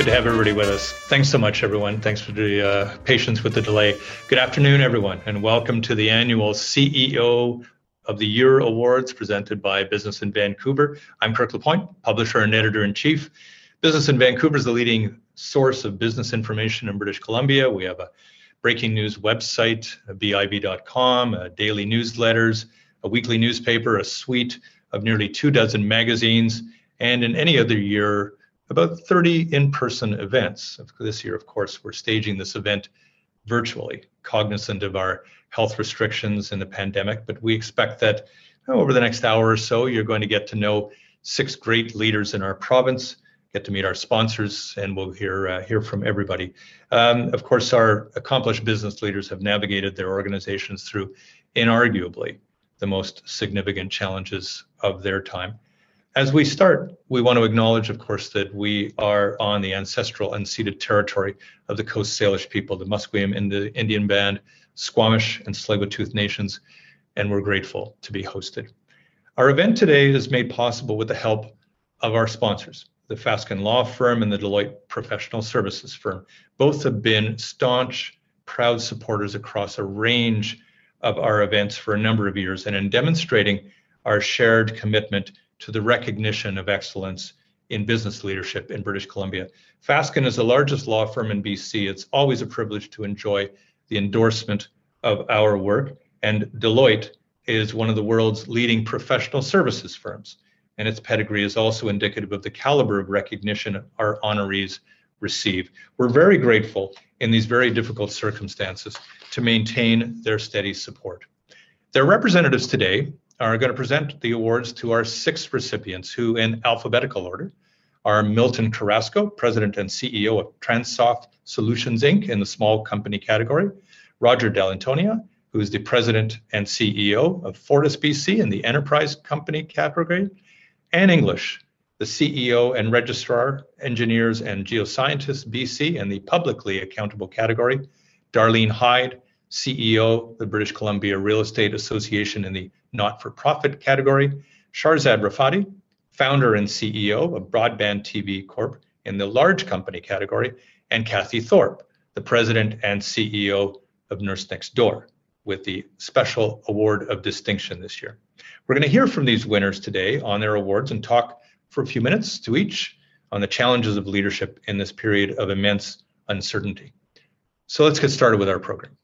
Good to have everybody with us. Thanks so much, everyone. Thanks for the uh, patience with the delay. Good afternoon, everyone, and welcome to the annual CEO of the Year Awards presented by Business in Vancouver. I'm Kirk LaPointe, publisher and editor in chief. Business in Vancouver is the leading source of business information in British Columbia. We have a breaking news website, biv.com, daily newsletters, a weekly newspaper, a suite of nearly two dozen magazines, and in any other year, about 30 in-person events. This year, of course, we're staging this event virtually, cognizant of our health restrictions in the pandemic. But we expect that oh, over the next hour or so, you're going to get to know six great leaders in our province, get to meet our sponsors, and we'll hear uh, hear from everybody. Um, of course, our accomplished business leaders have navigated their organizations through inarguably the most significant challenges of their time. As we start, we want to acknowledge, of course, that we are on the ancestral unceded territory of the Coast Salish people, the Musqueam and the Indian Band, Squamish, and Tsleil-Waututh nations, and we're grateful to be hosted. Our event today is made possible with the help of our sponsors, the Fasken Law Firm and the Deloitte Professional Services Firm. Both have been staunch, proud supporters across a range of our events for a number of years and in demonstrating our shared commitment to the recognition of excellence in business leadership in British Columbia. Fasken is the largest law firm in BC. It's always a privilege to enjoy the endorsement of our work. And Deloitte is one of the world's leading professional services firms. And its pedigree is also indicative of the caliber of recognition our honorees receive. We're very grateful in these very difficult circumstances to maintain their steady support. Their representatives today are going to present the awards to our six recipients, who, in alphabetical order, are Milton Carrasco, President and CEO of Transoft Solutions Inc. in the small company category, Roger Dall'Antonia, who is the President and CEO of Fortis BC in the enterprise company category, Anne English, the CEO and Registrar, Engineers and Geoscientists BC in the publicly accountable category, Darlene Hyde, CEO of the British Columbia Real Estate Association in the not for profit category, Shahrzad Rafati, founder and CEO of Broadband TV Corp in the large company category, and Kathy Thorpe, the president and CEO of Nurse Next Door, with the special award of distinction this year. We're going to hear from these winners today on their awards and talk for a few minutes to each on the challenges of leadership in this period of immense uncertainty. So let's get started with our program.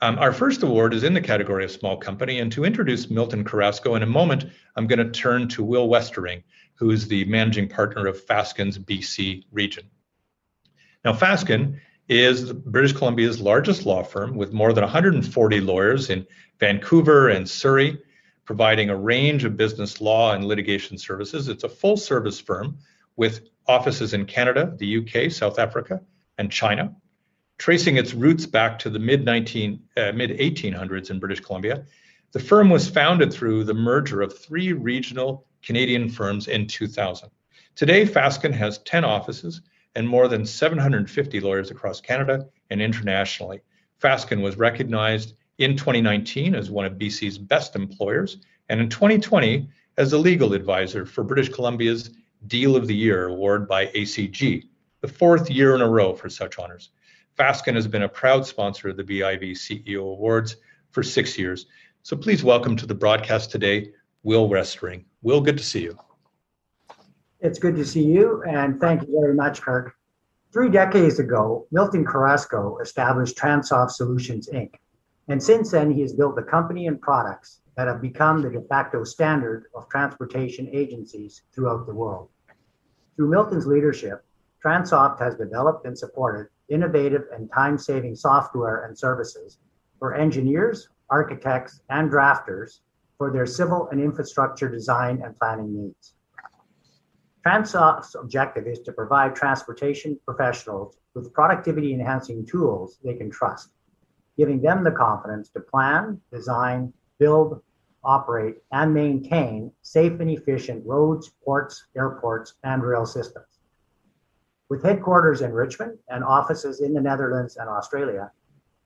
Um, our first award is in the category of small company. And to introduce Milton Carrasco in a moment, I'm going to turn to Will Westering, who is the managing partner of Fasken's BC region. Now, Fasken is British Columbia's largest law firm with more than 140 lawyers in Vancouver and Surrey, providing a range of business law and litigation services. It's a full service firm with offices in Canada, the UK, South Africa, and China tracing its roots back to the mid 19 uh, mid 1800s in British Columbia. The firm was founded through the merger of three regional Canadian firms in 2000. Today, Fasken has 10 offices and more than 750 lawyers across Canada and internationally. Fasken was recognized in 2019 as one of BC's best employers, and in 2020 as a legal advisor for British Columbia's Deal of the Year award by ACG, the fourth year in a row for such honors. Fasken has been a proud sponsor of the BIV CEO Awards for six years. So please welcome to the broadcast today, Will Westering. Will, good to see you. It's good to see you, and thank you very much, Kirk. Three decades ago, Milton Carrasco established Transoft Solutions Inc. And since then, he has built a company and products that have become the de facto standard of transportation agencies throughout the world. Through Milton's leadership, Transoft has developed and supported innovative and time-saving software and services for engineers, architects, and drafters for their civil and infrastructure design and planning needs. Transoft's objective is to provide transportation professionals with productivity enhancing tools they can trust, giving them the confidence to plan, design, build, operate, and maintain safe and efficient roads, ports, airports, and rail systems. With headquarters in Richmond and offices in the Netherlands and Australia,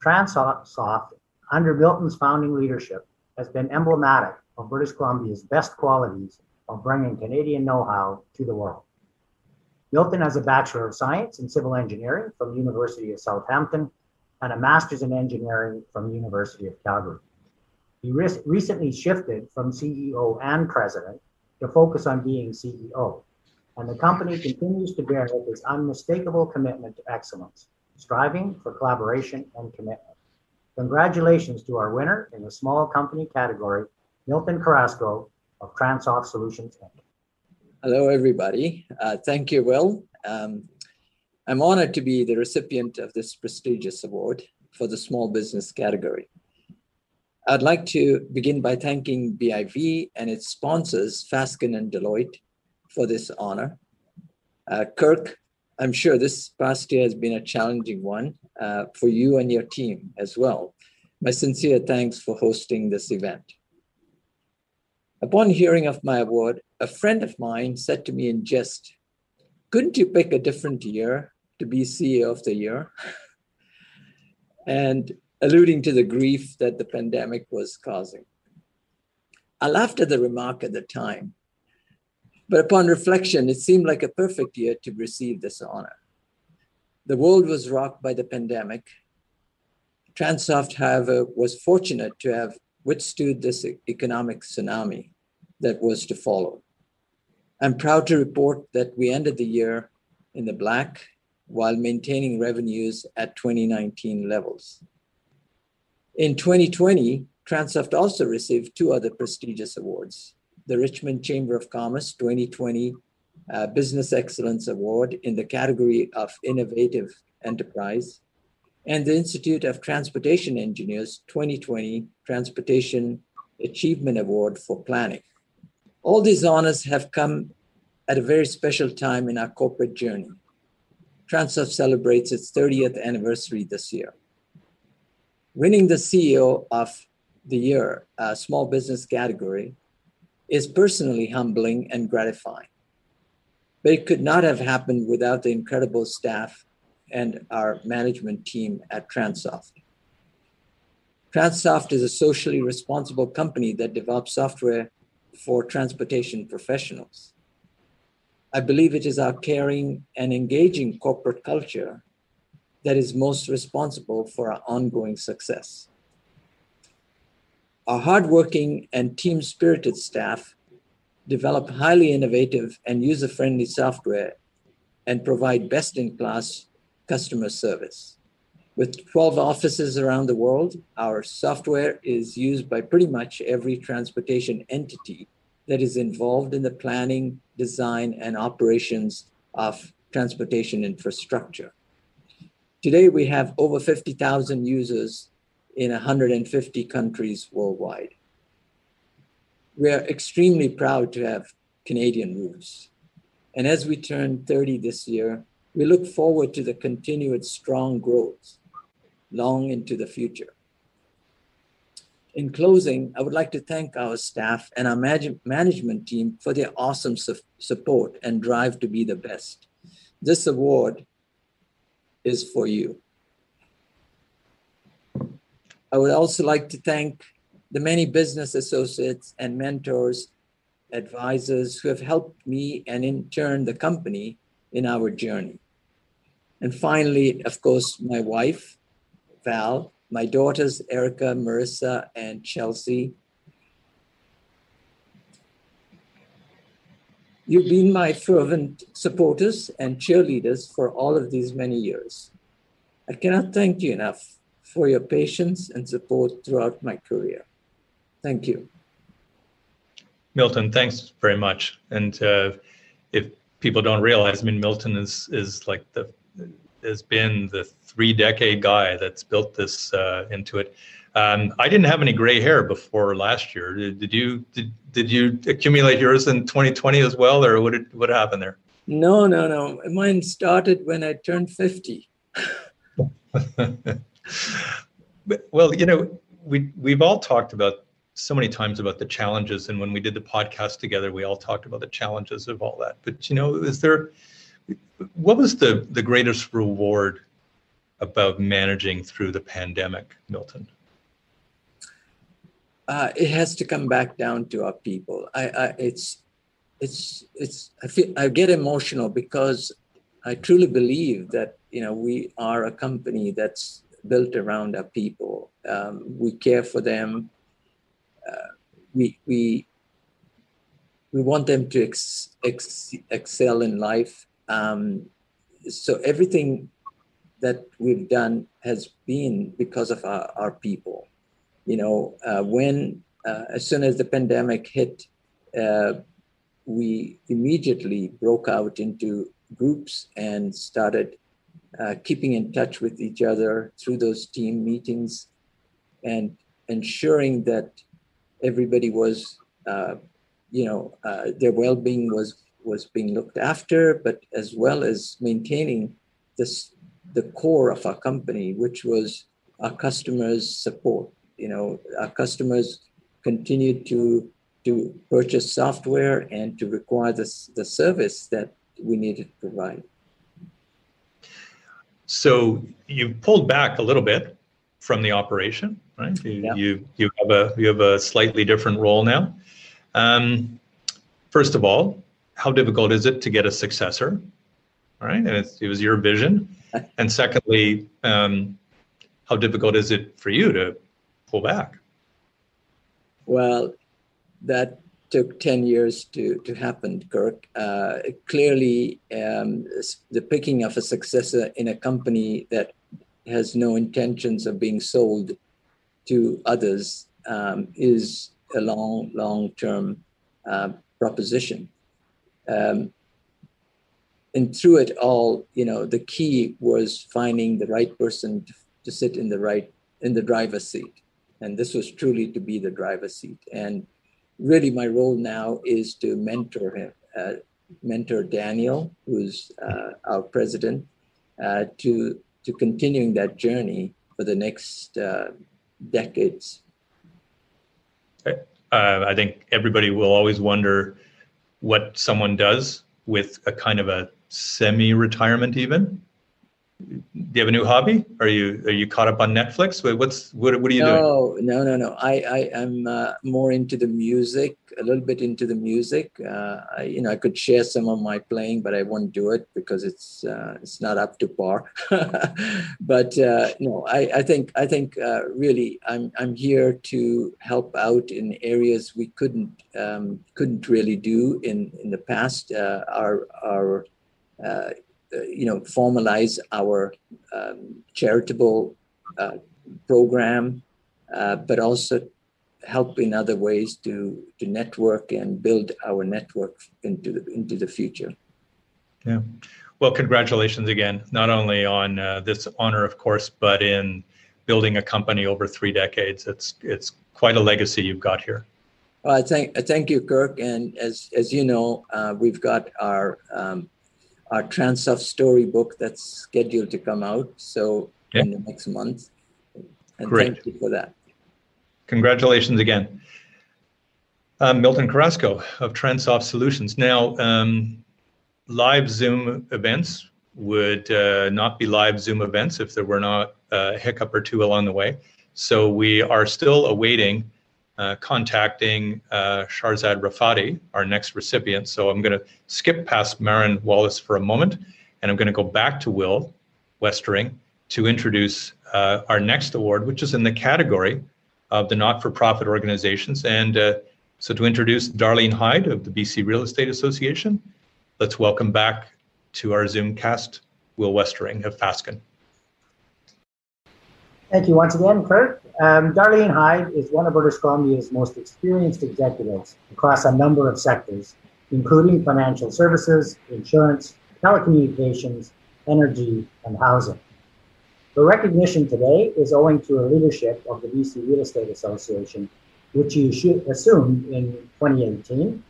Transoft, under Milton's founding leadership, has been emblematic of British Columbia's best qualities of bringing Canadian know how to the world. Milton has a Bachelor of Science in Civil Engineering from the University of Southampton and a Master's in Engineering from the University of Calgary. He re- recently shifted from CEO and president to focus on being CEO, and the company continues to bear its unmistakable commitment to excellence, striving for collaboration and commitment. Congratulations to our winner in the small company category, Milton Carrasco of Transoft Solutions Inc. Hello, everybody. Uh, thank you, Will. Um, I'm honored to be the recipient of this prestigious award for the small business category. I'd like to begin by thanking BIV and its sponsors, Fasken and Deloitte, for this honor. Uh, Kirk, I'm sure this past year has been a challenging one uh, for you and your team as well. My sincere thanks for hosting this event. Upon hearing of my award, a friend of mine said to me in jest, Couldn't you pick a different year to be CEO of the year, and alluding to the grief that the pandemic was causing. I laughed at the remark at the time, but upon reflection, it seemed like a perfect year to receive this honor. The world was rocked by the pandemic. Transoft, however, was fortunate to have withstood this economic tsunami that was to follow. I'm proud to report that we ended the year in the black while maintaining revenues at 2019 levels. In 2020, Transoft also received two other prestigious awards the Richmond Chamber of Commerce 2020 uh, Business Excellence Award in the category of Innovative Enterprise, and the Institute of Transportation Engineers 2020 Transportation Achievement Award for Planning. All these honors have come at a very special time in our corporate journey. Transoft celebrates its 30th anniversary this year. Winning the CEO of the year, uh, small business category, is personally humbling and gratifying. But it could not have happened without the incredible staff and our management team at Transoft. Transoft is a socially responsible company that develops software for transportation professionals. I believe it is our caring and engaging corporate culture that is most responsible for our ongoing success. Our hardworking and team spirited staff develop highly innovative and user friendly software and provide best in class customer service. With 12 offices around the world, our software is used by pretty much every transportation entity that is involved in the planning, design, and operations of transportation infrastructure. Today, we have over 50,000 users in 150 countries worldwide. We are extremely proud to have Canadian roots. And as we turn 30 this year, we look forward to the continued strong growth long into the future. In closing, I would like to thank our staff and our management team for their awesome su- support and drive to be the best. This award is for you. I would also like to thank the many business associates and mentors, advisors who have helped me and in turn the company in our journey. And finally, of course, my wife, Val, my daughters, Erica, Marissa, and Chelsea. You've been my fervent supporters and cheerleaders for all of these many years. I cannot thank you enough for your patience and support throughout my career. Thank you. Milton, thanks very much. And uh, if people don't realize, I mean, Milton is is like the has been the three decade guy that's built this uh, into it. Um, I didn't have any gray hair before last year. Did, did, you did, did you accumulate yours in 2020 as well, or what did, what happened there? No, no, no. Mine started when I turned 50. well, you know, we we've all talked about so many times about the challenges, and when we did the podcast together, we all talked about the challenges of all that. But you know, is there what was the the greatest reward about managing through the pandemic, Milton? Uh, it has to come back down to our people. I, I, it's, it's, it's. I feel I get emotional because I truly believe that you know we are a company that's built around our people. Um, we care for them. Uh, we we we want them to ex, ex, excel in life. Um, so everything that we've done has been because of our, our people. You know, uh, when uh, as soon as the pandemic hit, uh, we immediately broke out into groups and started uh, keeping in touch with each other through those team meetings and ensuring that everybody was, uh, you know, uh, their well-being was was being looked after, but as well as maintaining this the core of our company, which was our customers' support. You know, our customers continued to to purchase software and to require the, the service that we needed to provide. So you pulled back a little bit from the operation, right? You yeah. you, you have a you have a slightly different role now. Um, first of all, how difficult is it to get a successor? All right, and it was your vision. And secondly, um, how difficult is it for you to pull back? Well, that took 10 years to, to happen, Kirk. Uh, clearly, um, the picking of a successor in a company that has no intentions of being sold to others um, is a long, long term uh, proposition. Um, and through it all, you know, the key was finding the right person to, to sit in the right in the driver's seat, and this was truly to be the driver's seat. And really my role now is to mentor him, uh, mentor Daniel, who's uh, our president, uh, to to continuing that journey for the next uh, decades. Uh, I think everybody will always wonder what someone does with a kind of a semi-retirement, even do you have a new hobby? Are you are you caught up on Netflix? What's what what are you no, doing? No, no, no, no. I I am uh, more into the music, a little bit into the music. Uh, I you know I could share some of my playing, but I won't do it because it's uh, it's not up to par. but uh, no, I I think I think uh, really I'm I'm here to help out in areas we couldn't um, couldn't really do in in the past. Uh, our our uh, you know, formalize our um, charitable uh, program, uh, but also help in other ways to to network and build our network into the into the future. Yeah. Well, congratulations again, not only on uh, this honor, of course, but in building a company over three decades. It's it's quite a legacy you've got here. Well, I thank thank you, Kirk. And as as you know, uh, we've got our um, our Transoft storybook that's scheduled to come out. So yeah. in the next month. And Great. thank you for that. Congratulations again. Um, Milton Carrasco of Transoft Solutions. Now, um, live Zoom events would uh, not be live Zoom events if there were not a hiccup or two along the way. So we are still awaiting uh, contacting uh, Shahrzad Rafati, our next recipient. So I'm going to skip past Marin Wallace for a moment, and I'm going to go back to Will Westering to introduce uh, our next award, which is in the category of the not-for-profit organizations. And uh, so to introduce Darlene Hyde of the BC Real Estate Association, let's welcome back to our Zoom cast Will Westering of Fasken. Thank you once again, Kurt. Um, Darlene Hyde is one of British Columbia's most experienced executives across a number of sectors, including financial services, insurance, telecommunications, energy, and housing. The recognition today is owing to her leadership of the BC Real Estate Association, which she assumed in 2018.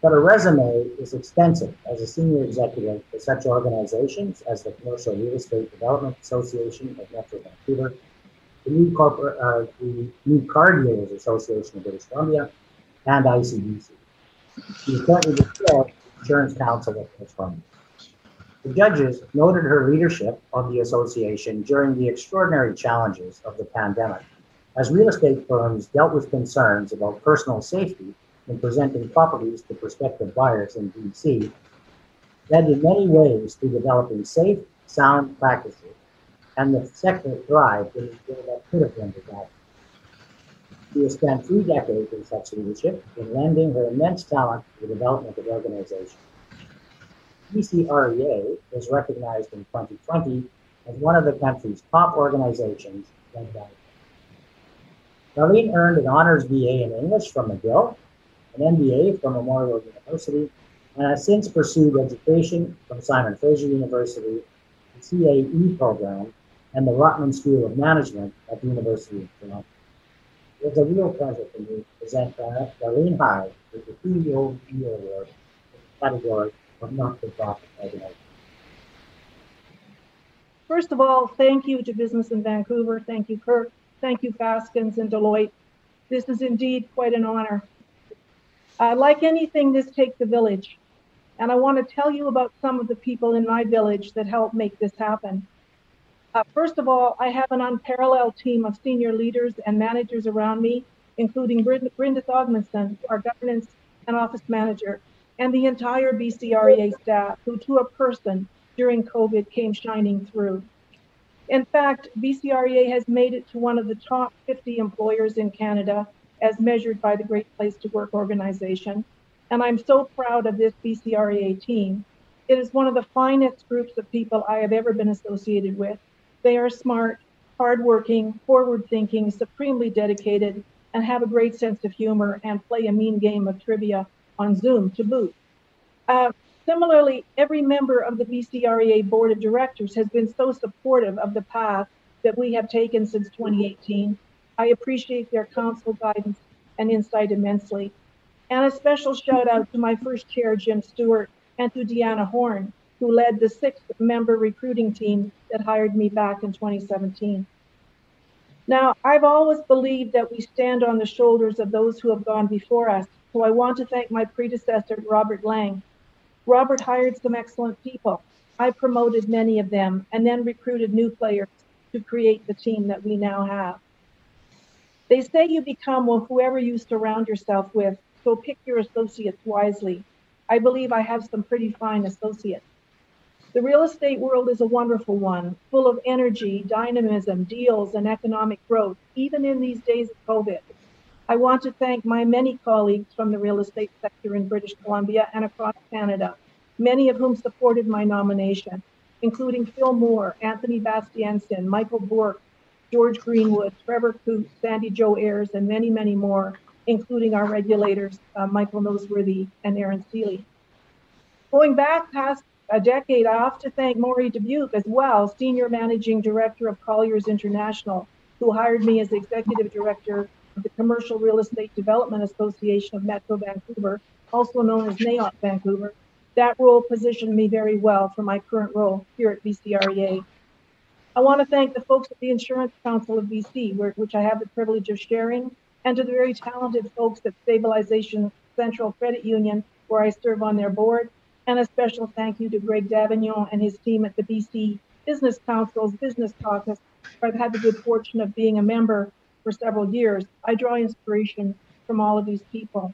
But her resume is extensive as a senior executive for such organizations as the Commercial Real Estate Development Association of Metro Vancouver the new corporate, uh, the new car dealers association of British Columbia, and ICBC. She currently the chair of Insurance Council of British Columbia. The judges noted her leadership of the association during the extraordinary challenges of the pandemic, as real estate firms dealt with concerns about personal safety in presenting properties to prospective buyers in BC, led in many ways to developing safe, sound practices, and the sector thrived in that could have been disastrous. She has spent three decades in such leadership in lending her immense talent to the development of organizations. BCREA was recognized in 2020 as one of the country's top organizations Darlene earned an honors BA in English from McGill, an MBA from Memorial University, and has since pursued education from Simon Fraser University, the CAE program, and the Rotman School of Management at the University of Toronto. It's a real pleasure for me to present Darlene Hyde with the CEO Year Award in the category of not-for-profit organization. First of all, thank you to Business in Vancouver. Thank you, Kirk. Thank you, Faskens and Deloitte. This is indeed quite an honor. Uh, like anything, this takes a village. And I want to tell you about some of the people in my village that helped make this happen. Uh, first of all, I have an unparalleled team of senior leaders and managers around me, including Brenda, Brenda Thogmanson, our governance and office manager, and the entire BCREA staff, who to a person during COVID came shining through. In fact, BCREA has made it to one of the top 50 employers in Canada as measured by the Great Place to Work organization. And I'm so proud of this BCREA team. It is one of the finest groups of people I have ever been associated with. They are smart, hardworking, forward thinking, supremely dedicated, and have a great sense of humor and play a mean game of trivia on Zoom to boot. Uh, Similarly, every member of the BCREA Board of Directors has been so supportive of the path that we have taken since 2018. I appreciate their counsel, guidance, and insight immensely. And a special shout out to my first chair, Jim Stewart, and to Deanna Horn, who led the sixth member recruiting team that hired me back in 2017. Now, I've always believed that we stand on the shoulders of those who have gone before us. So I want to thank my predecessor, Robert Lang, Robert hired some excellent people. I promoted many of them and then recruited new players to create the team that we now have. They say you become well, whoever you surround yourself with, so pick your associates wisely. I believe I have some pretty fine associates. The real estate world is a wonderful one, full of energy, dynamism, deals, and economic growth, even in these days of COVID. I want to thank my many colleagues from the real estate sector in British Columbia and across Canada, many of whom supported my nomination, including Phil Moore, Anthony Bastiansen, Michael Bork, George Greenwood, Trevor Coote, Sandy Jo Ayers, and many, many more, including our regulators, uh, Michael Noseworthy and Aaron Seeley. Going back past a decade, I have to thank Maury Dubuque as well, Senior Managing Director of Colliers International, who hired me as Executive Director of the Commercial Real Estate Development Association of Metro Vancouver, also known as NAIOP Vancouver. That role positioned me very well for my current role here at BCREA. I want to thank the folks at the Insurance Council of BC, which I have the privilege of sharing, and to the very talented folks at Stabilization Central Credit Union, where I serve on their board. And a special thank you to Greg Davignon and his team at the BC Business Council's Business Caucus, where I've had the good fortune of being a member for several years, I draw inspiration from all of these people.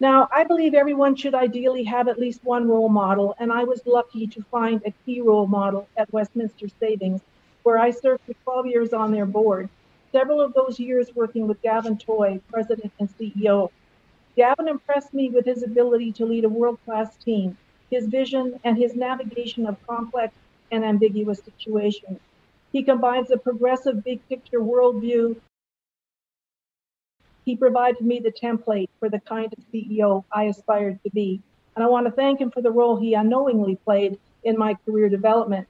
Now, I believe everyone should ideally have at least one role model, and I was lucky to find a key role model at Westminster Savings, where I served for 12 years on their board, several of those years working with Gavin Toy, president and CEO. Gavin impressed me with his ability to lead a world class team, his vision, and his navigation of complex and ambiguous situations. He combines a progressive big picture worldview. He provided me the template for the kind of CEO I aspired to be. And I want to thank him for the role he unknowingly played in my career development.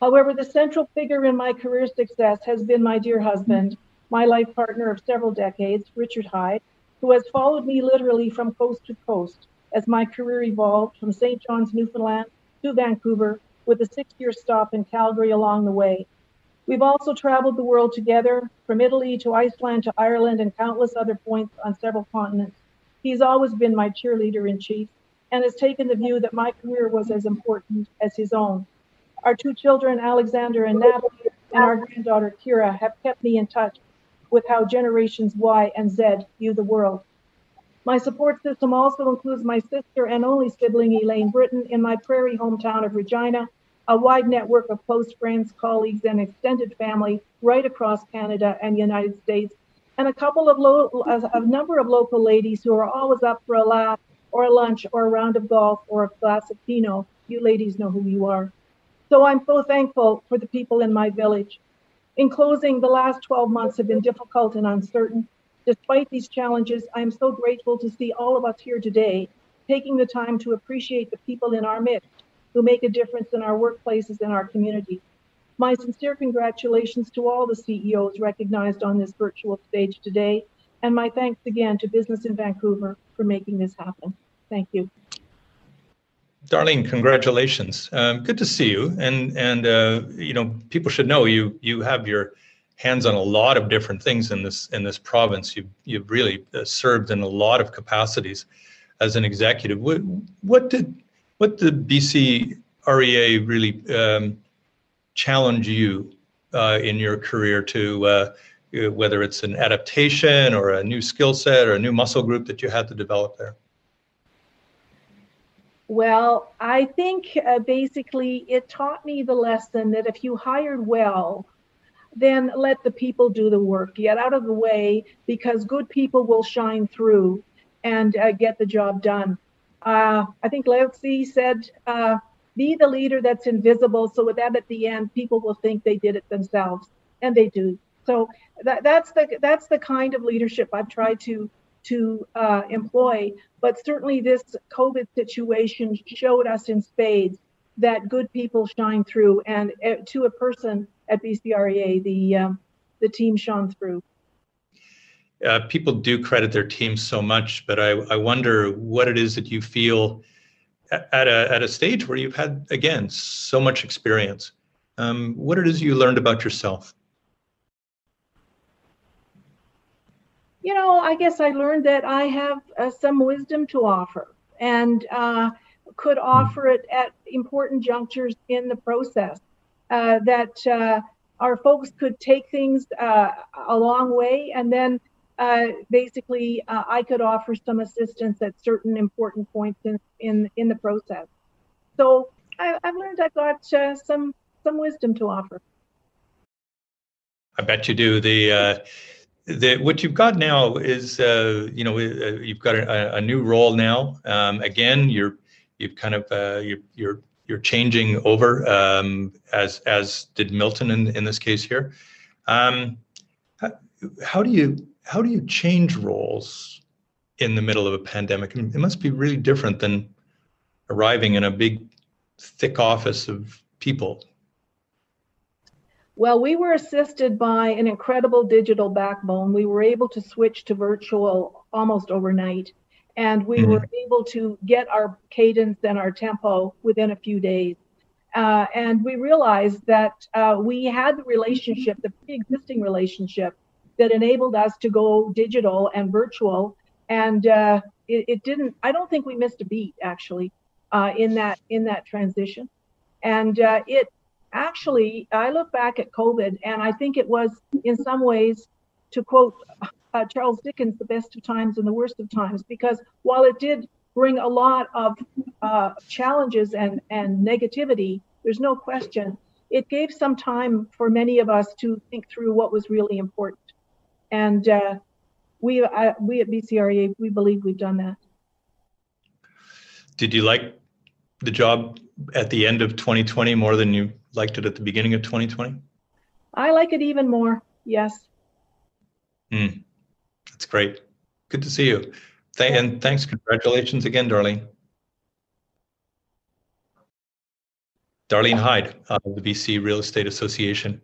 However, the central figure in my career success has been my dear husband, my life partner of several decades, Richard Hyde, who has followed me literally from coast to coast as my career evolved from St. John's, Newfoundland to Vancouver with a six year stop in Calgary along the way. We've also traveled the world together, from Italy to Iceland to Ireland and countless other points on several continents. He's always been my cheerleader in chief and has taken the view that my career was as important as his own. Our two children, Alexander and Natalie, and our granddaughter, Kira, have kept me in touch with how generations Y and Z view the world. My support system also includes my sister and only sibling, Elaine Britton, in my prairie hometown of Regina, a wide network of close friends, colleagues, and extended family right across Canada and United States, and a couple of lo- a number of local ladies who are always up for a laugh or a lunch or a round of golf or a glass of Pinot. You ladies know who you are. So I'm so thankful for the people in my village. In closing, the last 12 months have been difficult and uncertain. Despite these challenges, I am so grateful to see all of us here today taking the time to appreciate the people in our midst who make a difference in our workplaces and our community. My sincere congratulations to all the CEOs recognized on this virtual stage today, and my thanks again to Business in Vancouver for making this happen. Thank you. Darlene, congratulations. Um, good to see you. And and uh, you know, people should know you you have your hands on a lot of different things in this in this province. You you've really uh, served in a lot of capacities as an executive. What what did what did BC REA really um, challenge you uh, in your career to, uh, whether it's an adaptation or a new skill set or a new muscle group that you had to develop there? Well, I think uh, basically it taught me the lesson that if you hired well, then let the people do the work. Get out of the way because good people will shine through and uh, get the job done. Uh, I think Tzu said, uh, be the leader that's invisible so with that at the end people will think they did it themselves and they do so that, that's the that's the kind of leadership i've tried to to uh, employ but certainly this covid situation showed us in spades that good people shine through and uh, to a person at bcrea the um, the team shone through uh, people do credit their teams so much, but I, I wonder what it is that you feel at a, at a stage where you've had, again, so much experience. Um, what it is you learned about yourself? You know, I guess I learned that I have uh, some wisdom to offer and uh, could hmm. offer it at important junctures in the process. Uh, that uh, our folks could take things uh, a long way and then uh, basically uh, I could offer some assistance at certain important points in in, in the process. So I, have learned I've got uh, some some wisdom to offer. I bet you do. The uh, the what you've got now is uh, you know you've got a, a new role now. Um, again, you're you've kind of you're, you're you're changing over um, as as did Milton in in this case here. Um, how, how do you how do you change roles in the middle of a pandemic? It must be really different than arriving in a big, thick office of people. Well, we were assisted by an incredible digital backbone. We were able to switch to virtual almost overnight, and we mm-hmm. were able to get our cadence and our tempo within a few days. Uh, and we realized that uh, we had the relationship, the pre existing relationship that enabled us to go digital and virtual. And uh, it, it, didn't. I don't think we missed a beat actually uh, in that in that transition. And uh, it actually, I look back at COVID, and I think it was in some ways, to quote uh, Charles Dickens, the best of times and the worst of times, because while it did bring a lot of uh, challenges and and negativity, there's no question. It gave some time for many of us to think through what was really important. And uh, we, uh, we at BCREA, we believe we've done that. Did you like the job at the end of 2020 more than you liked it at the beginning of 2020? I like it even more. Yes. Mm, that's great. Good to see you. Th- and thanks. Congratulations again, Darlene. Darlene Hyde of the BC Real Estate Association.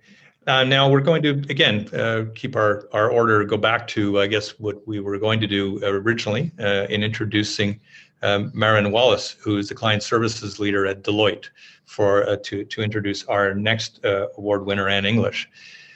Uh, now we're going to again uh, keep our our order. Go back to I guess what we were going to do originally uh, in introducing um, Marin Wallace, who is the client services leader at Deloitte, for uh, to to introduce our next uh, award winner, Anne English.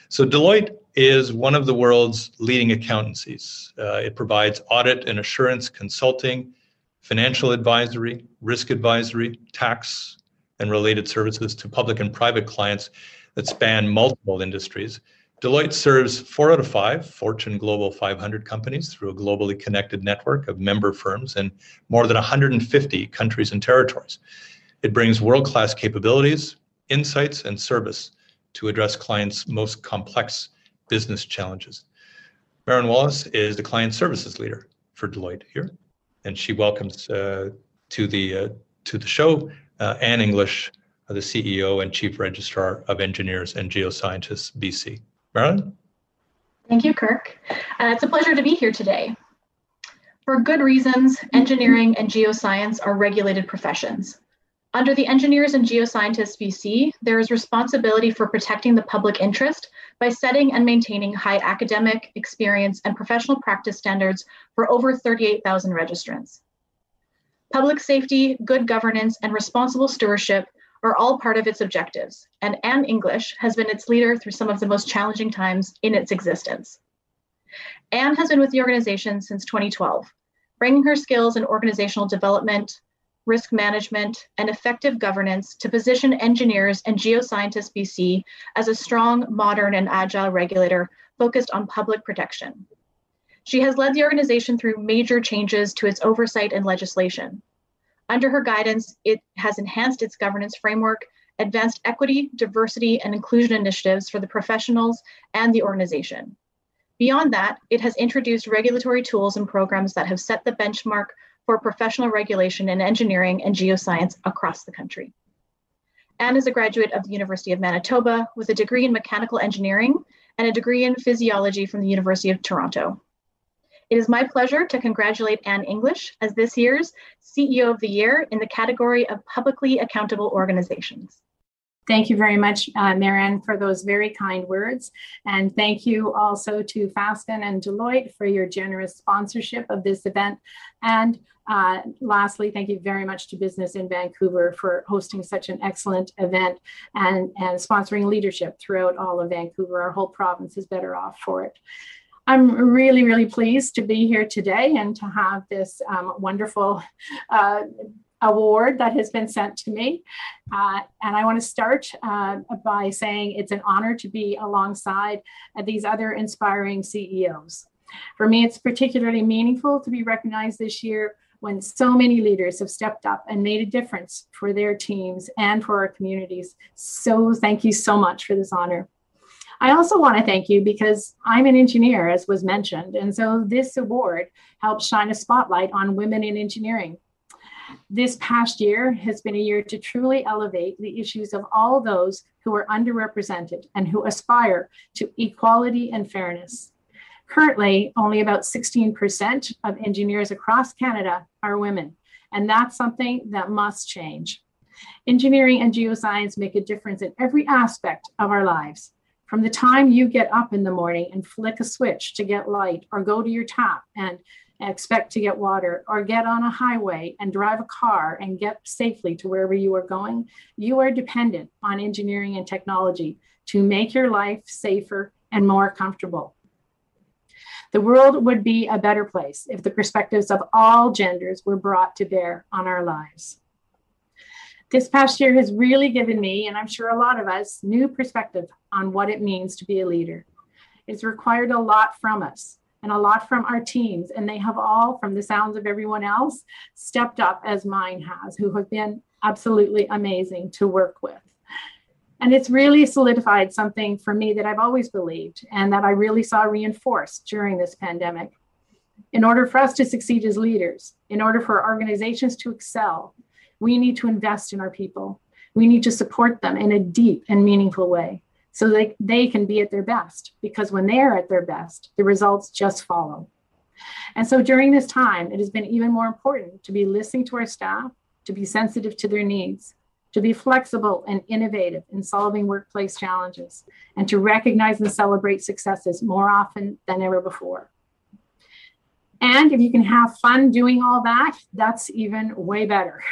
So Deloitte is one of the world's leading accountancies. Uh, it provides audit and assurance consulting, financial advisory, risk advisory, tax, and related services to public and private clients that span multiple industries. Deloitte serves four out of five Fortune Global 500 companies through a globally connected network of member firms in more than 150 countries and territories. It brings world class capabilities, insights, and service to address clients' most complex business challenges. Marin Wallace is the client services leader for Deloitte here, and she welcomes uh, to the uh, to the show uh, Anne English, the CEO and Chief Registrar of Engineers and Geoscientists BC. Marilyn? Thank you, Kirk. Uh, it's a pleasure to be here today. For good reasons, engineering and geoscience are regulated professions. Under the Engineers and Geoscientists BC, there is responsibility for protecting the public interest by setting and maintaining high academic, experience, and professional practice standards for over 38,000 registrants. Public safety, good governance, and responsible stewardship are all part of its objectives, and Anne English has been its leader through some of the most challenging times in its existence. Anne has been with the organization since 2012, bringing her skills in organizational development, risk management, and effective governance to position engineers and geoscientists BC as a strong, modern, and agile regulator focused on public protection. She has led the organization through major changes to its oversight and legislation, under her guidance, it has enhanced its governance framework, advanced equity, diversity, and inclusion initiatives for the professionals and the organization. Beyond that, it has introduced regulatory tools and programs that have set the benchmark for professional regulation in engineering and geoscience across the country. Anne is a graduate of the University of Manitoba with a degree in mechanical engineering and a degree in physiology from the University of Toronto. It is my pleasure to congratulate Anne English as this year's CEO of the Year in the category of Publicly Accountable Organizations. Thank you very much, uh, Marin, for those very kind words. And thank you also to Fasken and Deloitte for your generous sponsorship of this event. And uh, lastly, thank you very much to Business in Vancouver for hosting such an excellent event and, and sponsoring leadership throughout all of Vancouver. Our whole province is better off for it. I'm really, really pleased to be here today and to have this um, wonderful uh, award that has been sent to me. Uh, and I want to start uh, by saying it's an honor to be alongside these other inspiring CEOs. For me, it's particularly meaningful to be recognized this year when so many leaders have stepped up and made a difference for their teams and for our communities. So, thank you so much for this honor. I also want to thank you because I'm an engineer, as was mentioned. And so this award helps shine a spotlight on women in engineering. This past year has been a year to truly elevate the issues of all those who are underrepresented and who aspire to equality and fairness. Currently, only about 16% of engineers across Canada are women, and that's something that must change. Engineering and geoscience make a difference in every aspect of our lives from the time you get up in the morning and flick a switch to get light, or go to your tap and expect to get water, or get on a highway and drive a car and get safely to wherever you are going, you are dependent on engineering and technology to make your life safer and more comfortable. The world would be a better place if the perspectives of all genders were brought to bear on our lives. This past year has really given me, and I'm sure a lot of us, new perspective on what it means to be a leader. It's required a lot from us and a lot from our teams, and they have all, from the sounds of everyone else, stepped up as mine has, who have been absolutely amazing to work with. And it's really solidified something for me that I've always believed and that I really saw reinforced during this pandemic. In order for us to succeed as leaders, in order for organizations to excel, we need to invest in our people. We need to support them in a deep and meaningful way so that they can be at their best. Because when they are at their best, the results just follow. And so during this time, it has been even more important to be listening to our staff, to be sensitive to their needs, to be flexible and innovative in solving workplace challenges, and to recognize and celebrate successes more often than ever before. And if you can have fun doing all that, that's even way better.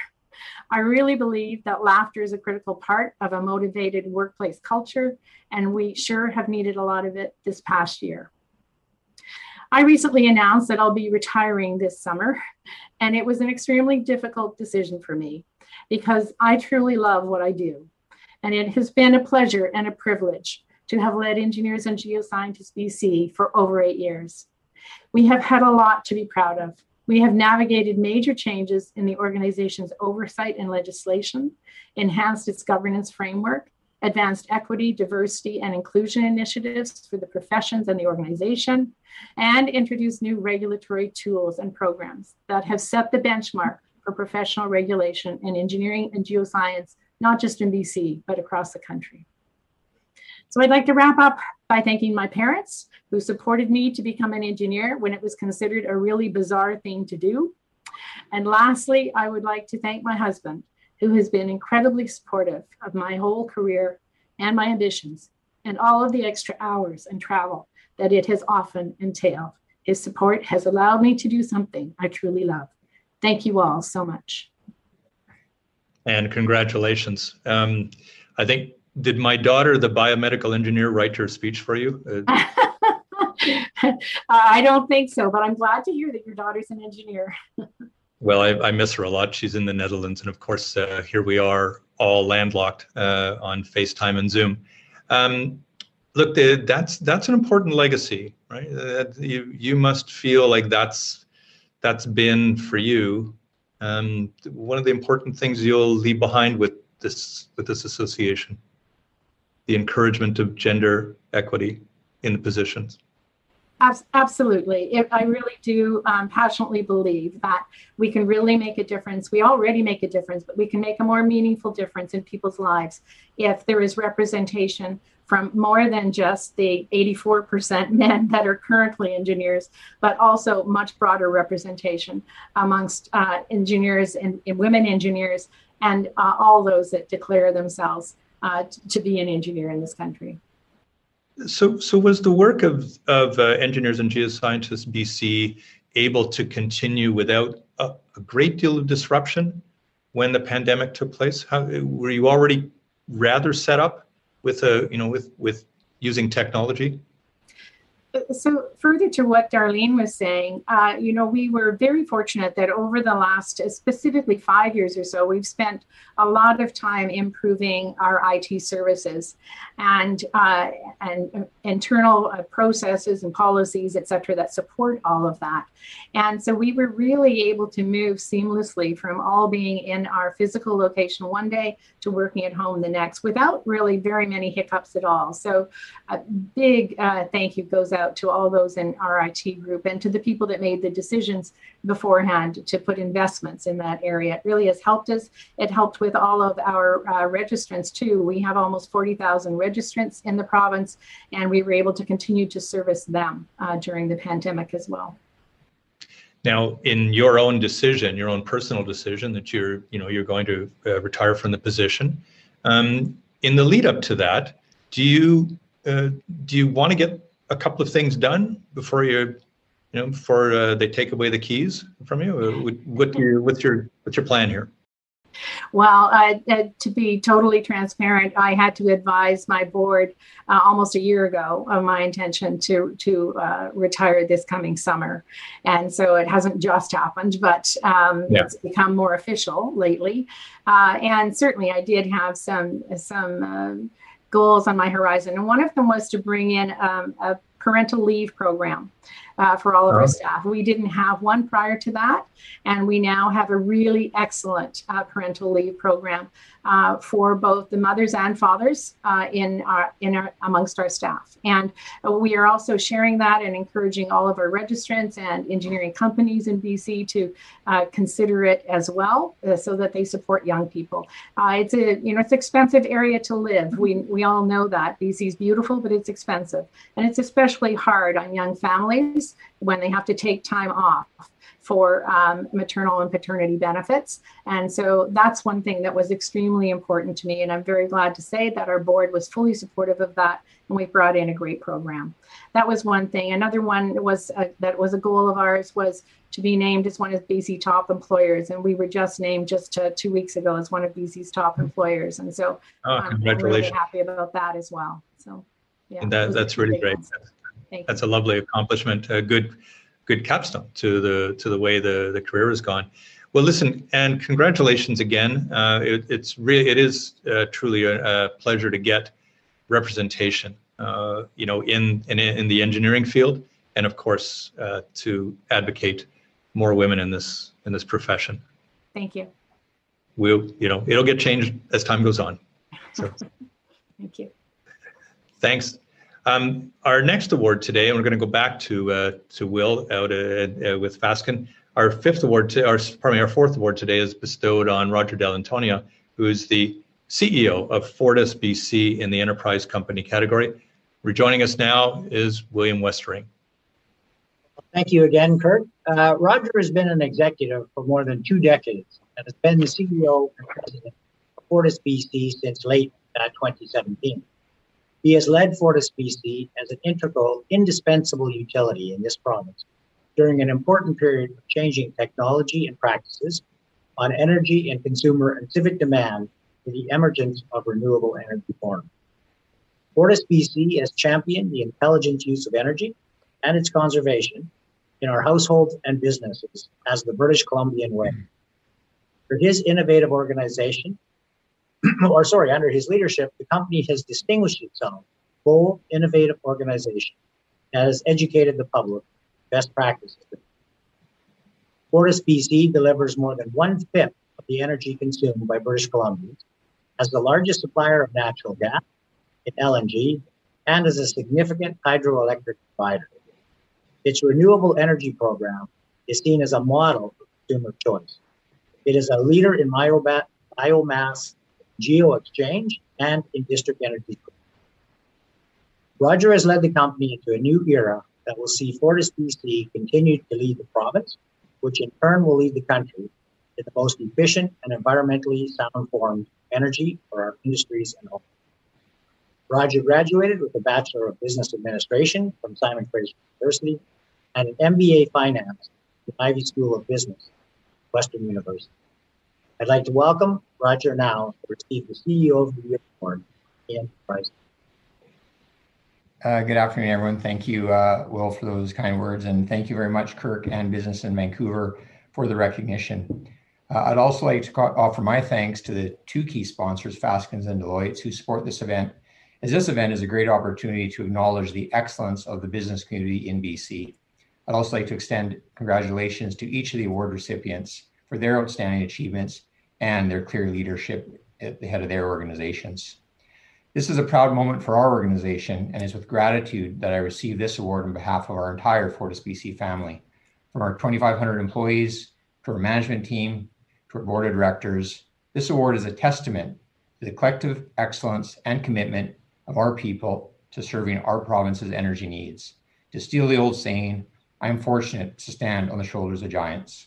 I really believe that laughter is a critical part of a motivated workplace culture, and we sure have needed a lot of it this past year. I recently announced that I'll be retiring this summer, and it was an extremely difficult decision for me because I truly love what I do. And it has been a pleasure and a privilege to have led Engineers and Geoscientists BC for over eight years. We have had a lot to be proud of. We have navigated major changes in the organization's oversight and legislation, enhanced its governance framework, advanced equity, diversity, and inclusion initiatives for the professions and the organization, and introduced new regulatory tools and programs that have set the benchmark for professional regulation in engineering and geoscience, not just in BC, but across the country. So I'd like to wrap up by thanking my parents who supported me to become an engineer when it was considered a really bizarre thing to do. And lastly, I would like to thank my husband, who has been incredibly supportive of my whole career and my ambitions and all of the extra hours and travel that it has often entailed. His support has allowed me to do something I truly love. Thank you all so much. And congratulations. Um, I think, did my daughter, the biomedical engineer, write your speech for you? Uh, I don't think so, but I'm glad to hear that your daughter's an engineer. well, I, I, miss her a lot. She's in the Netherlands. And of course, uh, here we are all landlocked uh, on FaceTime and Zoom. Um, look, the, that's that's an important legacy, right? Uh, you you must feel like that's that's been for you um, one of the important things you'll leave behind with this with this association, the encouragement of gender equity in the positions. Absolutely. I really do um, passionately believe that we can really make a difference. We already make a difference, but we can make a more meaningful difference in people's lives if there is representation from more than just the 84% men that are currently engineers, but also much broader representation amongst uh, engineers and, and, women engineers and uh, all those that declare themselves uh, to be an engineer in this country. So, so was the work of, of uh, engineers and geoscientists BC able to continue without a, a great deal of disruption when the pandemic took place? How, were you already rather set up with a you know with with using technology so further to what Darlene was saying, uh, you know, we were very fortunate that over the last specifically five years or so, we've spent a lot of time improving our IT services and uh, and internal uh, processes and policies, et cetera, that support all of that. And so we were really able to move seamlessly from all being in our physical location one day to working at home the next without really very many hiccups at all. So a big uh, thank you goes out to all those in our IT group and to the people that made the decisions beforehand to put investments in that area. It really has helped us. It helped with all of our uh, registrants too. We have almost 40,000 registrants in the province, and we were able to continue to service them uh, during the pandemic as well. Now, in your own decision, your own personal decision that you're, you know, you're going to uh, retire from the position, um, in the lead up to that, do you uh, do you want to get a couple of things done before you, you know, before uh, they take away the keys from you? What, what your what's your what's your plan here? Well, uh, uh, to be totally transparent, I had to advise my board uh, almost a year ago of my intention to to uh, retire this coming summer, and so it hasn't just happened, but um, yeah. it's become more official lately. Uh, and certainly, I did have some some um, goals on my horizon, and one of them was to bring in um, a parental leave program uh, for all of our staff. We didn't have one prior to that, and we now have a really excellent uh, parental leave program uh, for both the mothers and fathers uh, in our in our amongst our staff. And we are also sharing that and encouraging all of our registrants and engineering companies in BC to uh, consider it as well, uh, so that they support young people. it's a you know it's expensive area to live. We we all know that BC is beautiful, but it's expensive, and it's especially hard on young families when they have to take time off for um, maternal and paternity benefits. And so that's one thing that was extremely important to me. And I'm very glad to say that our board was fully supportive of that. And we brought in a great program. That was one thing. Another one was uh, that was a goal of ours was to be named as one of BC top employers. And we were just named just uh, two weeks ago as one of BC's top employers. And so oh, um, I'm really happy about that as well. So yeah, and that, that's really great. That's a lovely accomplishment. A good, good capstone to the to the way the the career has gone. Well, listen, and congratulations again. Uh, it, it's really it is uh, truly a, a, pleasure to get representation uh, uh, you know, in, in in the engineering field, and of course uh, to advocate more women in this in this profession. Thank you. We'll, you know, it'll get changed as time goes on. So. Thank you. Thanks. Um, our next award today, and we're going to go back to uh, to Will out uh, uh, with Fasken. Our fifth award, to, our pardon me, our fourth award today is bestowed on Roger Dall'Antonia, who is the CEO of Fortis BC in the enterprise company category. Rejoining us now is William Westering. Thank you again, Kirk. Uh, Roger has been an executive for more than two decades and has been the CEO and president of Fortis BC since late uh, 2017. He has led Fortis BC as an integral, indispensable utility in this province during an important period of changing technology and practices on energy and consumer and civic demand for the emergence of renewable energy forms. Fortis BC has championed the intelligent use of energy and its conservation in our households and businesses as the British Columbian way. For his innovative organization, or sorry, under his leadership, the company has distinguished itself bold, innovative organization that has educated the public best practices. Fortis BC delivers more than one fifth of the energy consumed by British Columbians as the largest supplier of natural gas in LNG and as a significant hydroelectric provider. Its renewable energy program is seen as a model for consumer choice. It is a leader in biomass geo exchange and in district energy. Roger has led the company into a new era that will see Fortis BC continue to lead the province, which in turn will lead the country in the most efficient and environmentally sound form of energy for our industries and homes. Roger graduated with a Bachelor of Business Administration from Simon Fraser University and an MBA Finance from Ivey School of Business, Western University. I'd like to welcome Roger now to receive the CEO of the Year Award, Ian Price. Uh, good afternoon, everyone. Thank you, uh, Will, for those kind words, and thank you very much, Kirk and Business in Vancouver, for the recognition. Uh, I'd also like to offer my thanks to the two key sponsors, Faskens and Deloitte, who support this event, as this event is a great opportunity to acknowledge the excellence of the business community in BC. I'd also like to extend congratulations to each of the award recipients for their outstanding achievements and their clear leadership at the head of their organizations. This is a proud moment for our organization, and it's with gratitude that I receive this award on behalf of our entire Fortis BC family, from our 2,500 employees to our management team to our board of directors. This award is a testament to the collective excellence and commitment of our people to serving our province's energy needs. To steal the old saying, I am fortunate to stand on the shoulders of giants.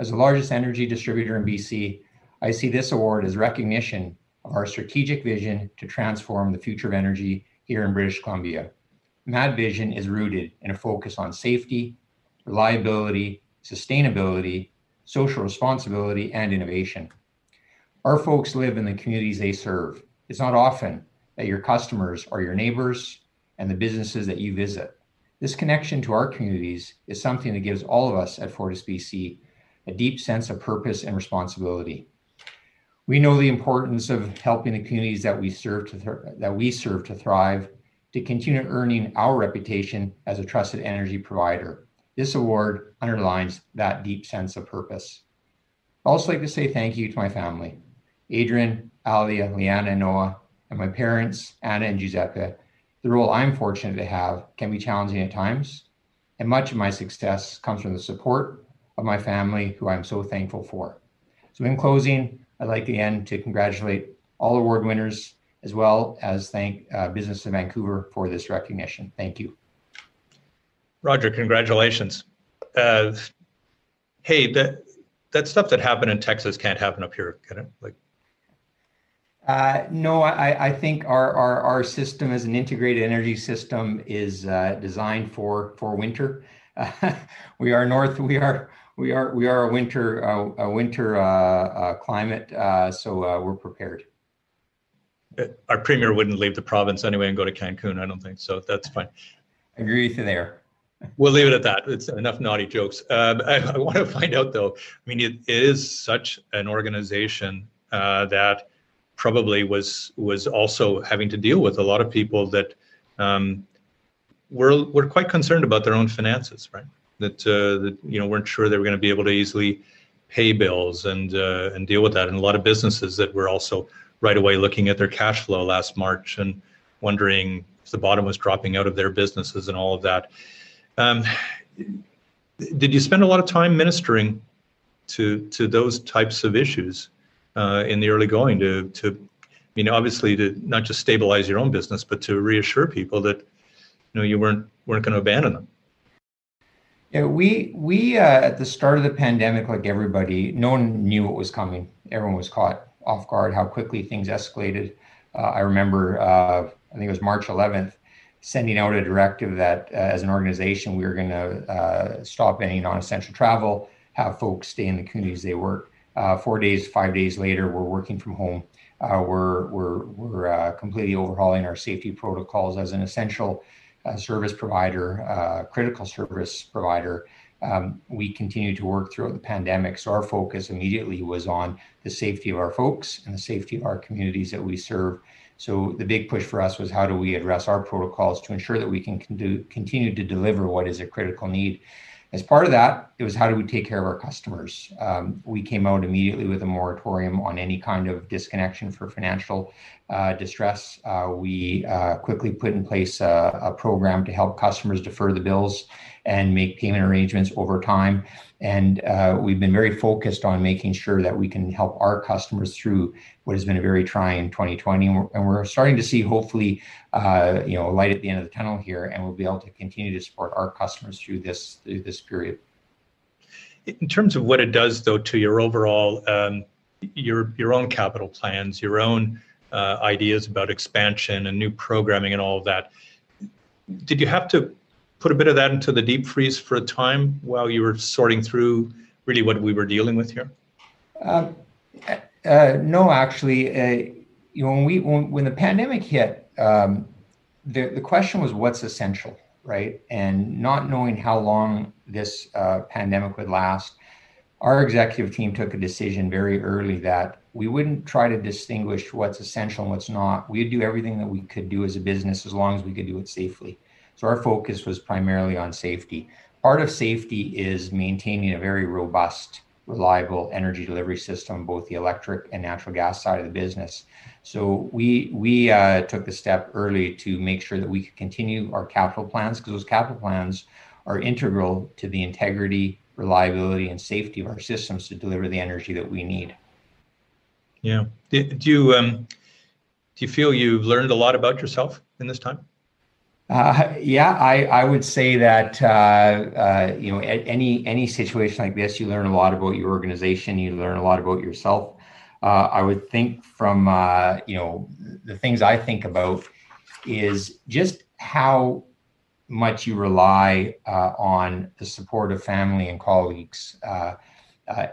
As the largest energy distributor in BC, I see this award as recognition of our strategic vision to transform the future of energy here in British Columbia. And that vision is rooted in a focus on safety, reliability, sustainability, social responsibility, and innovation. Our folks live in the communities they serve. It's not often that your customers are your neighbors and the businesses that you visit. This connection to our communities is something that gives all of us at Fortis BC a deep sense of purpose and responsibility. We know the importance of helping the communities that we serve to th- that we serve to thrive, to continue earning our reputation as a trusted energy provider. This award underlines that deep sense of purpose. I'd also like to say thank you to my family, Adrian, Alia, Leanna, and Noah, and my parents, Anna and Giuseppe. The role I'm fortunate to have can be challenging at times, and much of my success comes from the support of my family, who I'm so thankful for. So, in closing, I'd like again to congratulate all award winners as well as thank uh, Business of Vancouver for this recognition. Thank you. Roger, congratulations. Uh, hey, that that stuff that happened in Texas can't happen up here, can it? Like, uh, no, I, I think our, our, our system as an integrated energy system is uh, designed for for winter. we are north. We are we are we are a winter uh, a winter uh, uh, climate, uh, so uh, we're prepared. Uh, our premier wouldn't leave the province anyway and go to Cancun. I don't think so. That's fine. I agree with you there. We'll leave it at that. It's enough naughty jokes. Um, I, I, want to find out though. I mean, it, is such an organization that probably was was also having to deal with a lot of people that um, were were quite concerned about their own finances, right? That uh, that you know weren't sure they were going to be able to easily pay bills and uh, and deal with that, and a lot of businesses that were also right away looking at their cash flow last March and wondering if the bottom was dropping out of their businesses and all of that. Um, did you spend a lot of time ministering to to those types of issues uh, in the early going to to I mean obviously to not just stabilize your own business but to reassure people that you know you weren't weren't going to abandon them yeah we we uh, at the start of the pandemic like everybody no one knew what was coming everyone was caught off guard how quickly things escalated uh, i remember uh, i think it was march 11th sending out a directive that uh, as an organization we were going to uh, stop any non-essential travel have folks stay in the communities they work. Uh, four days, five days later, we're working from home. We're we're we're completely overhauling our safety protocols as an essential uh, service provider, uh, critical service provider. Um, we continue to work throughout the pandemic. So our focus immediately was on the safety of our folks and the safety of our communities that we serve. So the big push for us was how do we address our protocols to ensure that we can con- continue to deliver what is a critical need. As part of that, it was how do we take care of our customers? Um, we came out immediately with a moratorium on any kind of disconnection for financial uh, distress. Uh, we uh, quickly put in place a, a, program to help customers defer the bills and make payment arrangements over time. And uh, we've been very focused on making sure that we can help our customers through what has been a very trying 2020. And we're, and we're starting to see, hopefully, uh, you know, light at the end of the tunnel here, and we'll be able to continue to support our customers through this through this period. In terms of what it does, though, to your overall um, your your own capital plans, your own uh, ideas about expansion and new programming and all of that, did you have to put a bit of that into the deep freeze for a time while you were sorting through really what we were dealing with here? Uh, uh, no, actually, uh, you know, when we when, when the pandemic hit, um, the the question was what's essential, right? And not knowing how long this uh, pandemic would last, our executive team took a decision very early that we wouldn't try to distinguish what's essential and what's not. We'd do everything that we could do as a business as long as we could do it safely. So our focus was primarily on safety. Part of safety is maintaining a very robust, reliable energy delivery system, both the electric and natural gas side of the business. So we we uh, took the step early to make sure that we could continue our capital plans because those capital plans are integral to the integrity, reliability, and safety of our systems to deliver the energy that we need. Yeah. Do, you um, do you feel you've learned a lot about yourself in this time? Uh, yeah, I, I would say that uh, uh, you know any any situation like this, you learn a lot about your organization. You learn a lot about yourself. Uh, I would think from uh, you know the things I think about is just how much you rely uh, on the support of family and colleagues.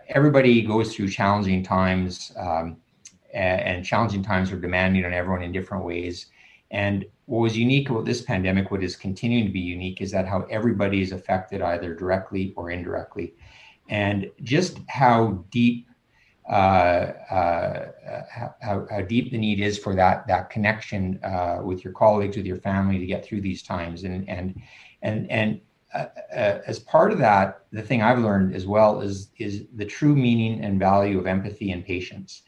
everybody goes through challenging times, um, and, and challenging times are demanding on everyone in different ways. And what was unique about this pandemic, what is continuing to be unique, is that how everybody is affected either directly or indirectly. And just how deep uh, uh, how, how, deep the need is for that that connection uh, with your colleagues, with your family to get through these times, and and and and uh, uh, as part of that, the thing I've learned as well is is the true meaning and value of empathy and patience.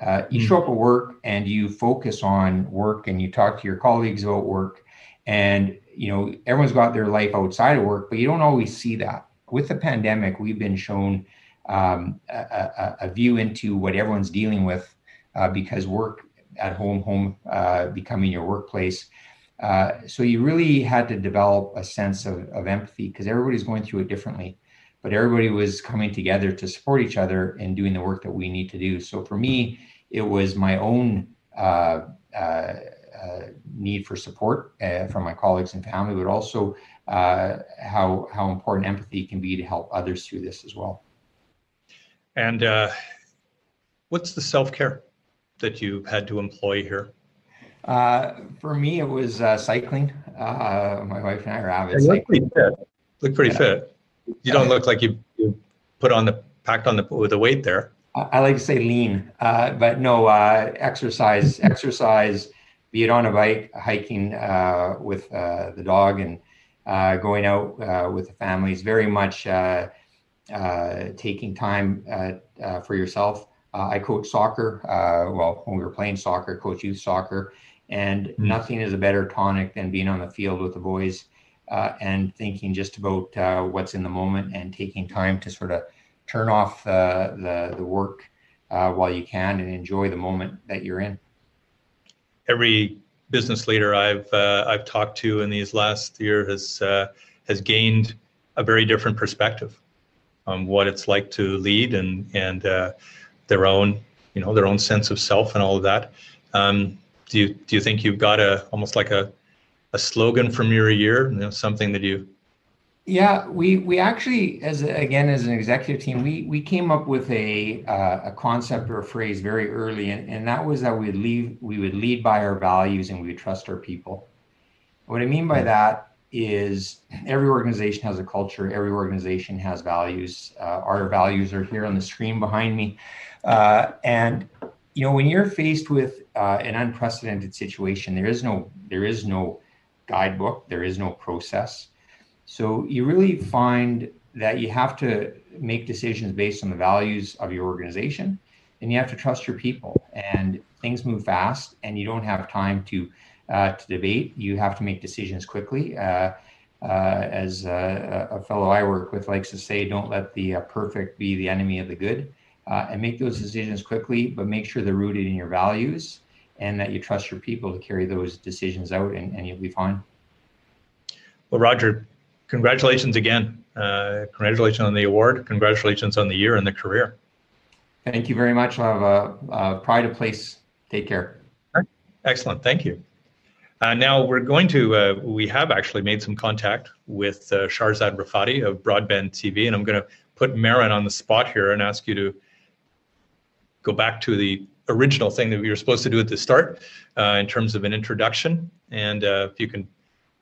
Uh, you mm. show up at work and you focus on work and you talk to your colleagues about work. And you know everyone's got their life outside of work but you don't always see that. With the pandemic we've been shown um, a, a, a, view into what everyone's dealing with uh, because work at home home uh, becoming your workplace. Uh, so you really had to develop a sense of, of empathy because everybody's going through it differently but everybody was coming together to support each other and doing the work that we need to do. So for me, it was my own uh, uh, uh need for support uh, from my colleagues and family, but also uh, how how important empathy can be to help others through this as well. And what's the self care that you've had to employ here? Uh, for me, it was uh, cycling. Uh, my wife and I are avid. You look pretty fit. Look pretty yeah. fit. You don't look like you, you put on the packed on the with the weight there. I like to say lean, uh, but no uh, exercise. exercise be it on a bike, hiking uh, with uh, the dog, and uh, going out uh, with the families. Very much uh, taking time for yourself. I coach soccer. well, when we were playing soccer, coach youth soccer, and mm-hmm. nothing is a better tonic than being on the field with the boys and thinking just about what's in the moment and taking time to sort of turn off the the, the work uh, while you can and enjoy the moment that you're in. Every business leader I've uh, I've talked to in these last year has uh, has gained a very different perspective on what it's like to lead and and uh, their own you know their own sense of self and all of that. Um, do you do you think you've got a almost like a a slogan from your year, you know, something that you yeah, we we actually, as again as an executive team, we we came up with a uh, a concept or a phrase very early, and, and that was that we would leave we would lead by our values and we would trust our people. What I mean by that is every organization has a culture, every organization has values. Uh, our values are here on the screen behind me, uh, and you know when you're faced with uh, an unprecedented situation, there is no there is no guidebook, there is no process. So you really find that you have to make decisions based on the values of your organization and you have to trust your people. And things move fast and you don't have time to uh, to debate. You have to make decisions quickly. Uh, uh, as uh, a fellow i work with likes to say don't let the uh, perfect be the enemy of the good. Uh, and make those decisions quickly but make sure they're rooted in your values and that you trust your people to carry those decisions out and, and you'll be fine well roger congratulations again. Uh, congratulations on the award. Congratulations on the year and the career. Thank you very much. I have a, a pride of place. Take care. Excellent. Thank you. Uh, now we're going to, uh, we have actually made some contact with uh, Shahrzad Rafati of Broadband TV, and I'm going to put Marin on the spot here and ask you to go back to the original thing that we were supposed to do at the start uh, in terms of an introduction. And uh, if you can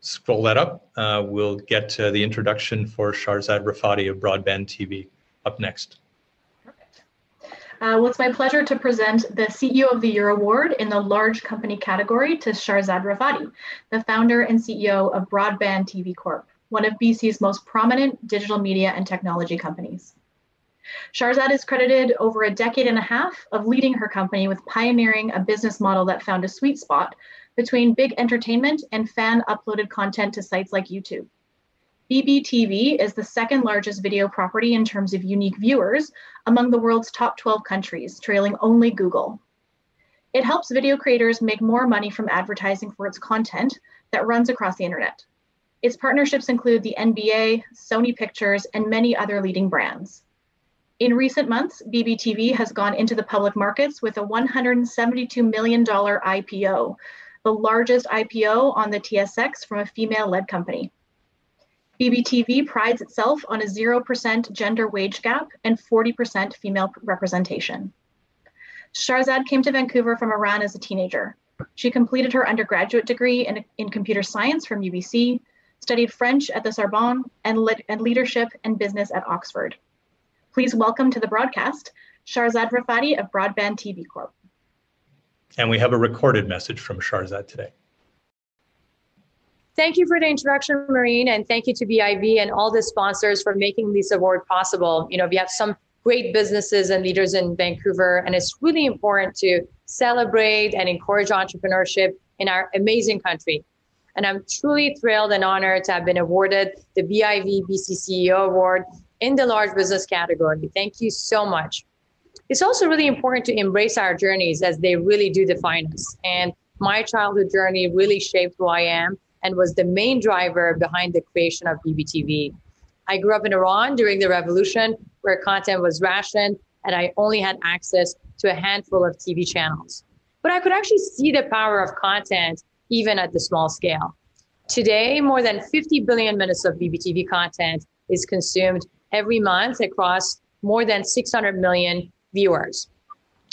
scroll that up, uh, we'll get uh, the introduction for Shahrzad Rafati of Broadband TV up next. Uh, well, it's my pleasure to present the CEO of the Year Award in the large company category to Shahrzad Rafati, the founder and CEO of Broadband TV Corp, one of BC's most prominent digital media and technology companies. Shahrzad is credited over a decade and a half of leading her company with pioneering a business model that found a sweet spot between big entertainment and fan uploaded content to sites like YouTube. BBTV is the second largest video property in terms of unique viewers among the world's top 12 countries, trailing only Google. It helps video creators make more money from advertising for its content that runs across the internet. Its partnerships include the NBA, Sony Pictures, and many other leading brands. In recent months, BBTV has gone into the public markets with a $172 million IPO, the largest IPO on the TSX from a female led company. BBTV prides itself on a 0% gender wage gap and 40% female representation. Shahrzad came to Vancouver from Iran as a teenager. She completed her undergraduate degree in, in computer science from UBC, studied French at the Sorbonne, and, lit, and leadership and business at Oxford. Please welcome to the broadcast Shahrzad Rafati of Broadband TV Corp. And we have a recorded message from Shahrzad today. Thank you for the introduction, Marine, and thank you to BIV and all the sponsors for making this award possible. You know, we have some great businesses and leaders in Vancouver, and it's really important to celebrate and encourage entrepreneurship in our amazing country. And I'm truly thrilled and honored to have been awarded the BIV BC CEO Award in the large business category. Thank you so much it's also really important to embrace our journeys as they really do define us. And my childhood journey really shaped who I am and was the main driver behind the creation of BBTV. I grew up in Iran during the revolution where content was rationed and I only had access to a handful of TV channels. But I could actually see the power of content even at the small scale. Today, more than 50 billion minutes of BBTV content is consumed every month across more than 600 million viewers.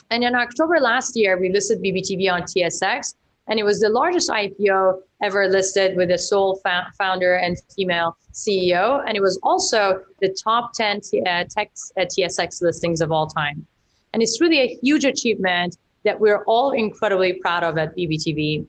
And in October last year, we listed BBTV on TSX, and it was the largest IPO ever listed with a sole fa- founder and female CEO. And it was also the top 10 t- uh, tech, uh, TSX listings of all time. And it's really a huge achievement that we're all incredibly proud of at BBTV.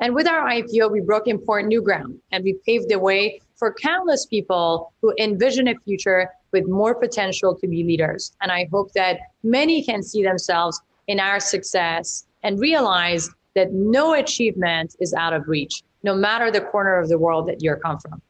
And with our IPO, we broke important new ground and we paved the way for countless people who envision a future with more potential to be leaders. And I hope that many can see themselves in our success and realize that no achievement is out of reach, no matter the corner of the world that you come from.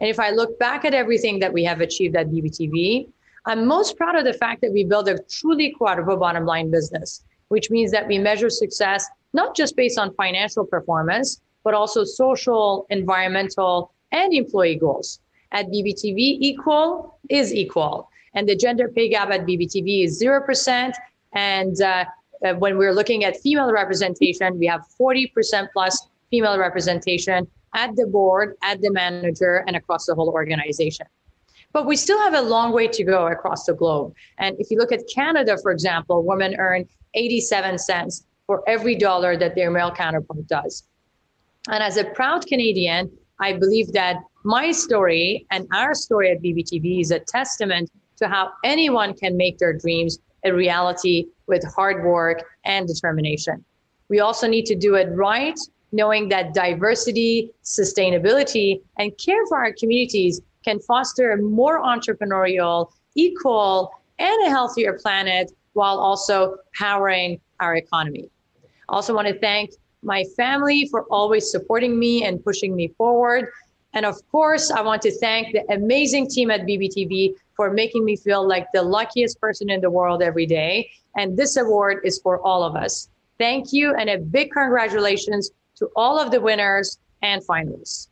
And if I look back at everything that we have achieved at BBTV, I'm most proud of the fact that we built a truly quadruple bottom line business, which means that we measure success not just based on financial performance, but also social, environmental, and employee goals. At BBTV, equal is equal. And the gender pay gap at BBTV is 0%. And uh, uh, when we're looking at female representation, we have 40% plus female representation at the board, at the manager, and across the whole organization. But we still have a long way to go across the globe. And if you look at Canada, for example, women earn 87 cents for every dollar that their male counterpart does. And as a proud Canadian, I believe that my story and our story at BBTV is a testament to how anyone can make their dreams a reality with hard work and determination. We also need to do it right, knowing that diversity, sustainability, and care for our communities can foster a more entrepreneurial, equal, and a healthier planet while also powering our economy. I also want to thank my family for always supporting me and pushing me forward. And of course, I want to thank the amazing team at BBTV for making me feel like the luckiest person in the world every day. And this award is for all of us. Thank you and a big congratulations to all of the winners and finalists.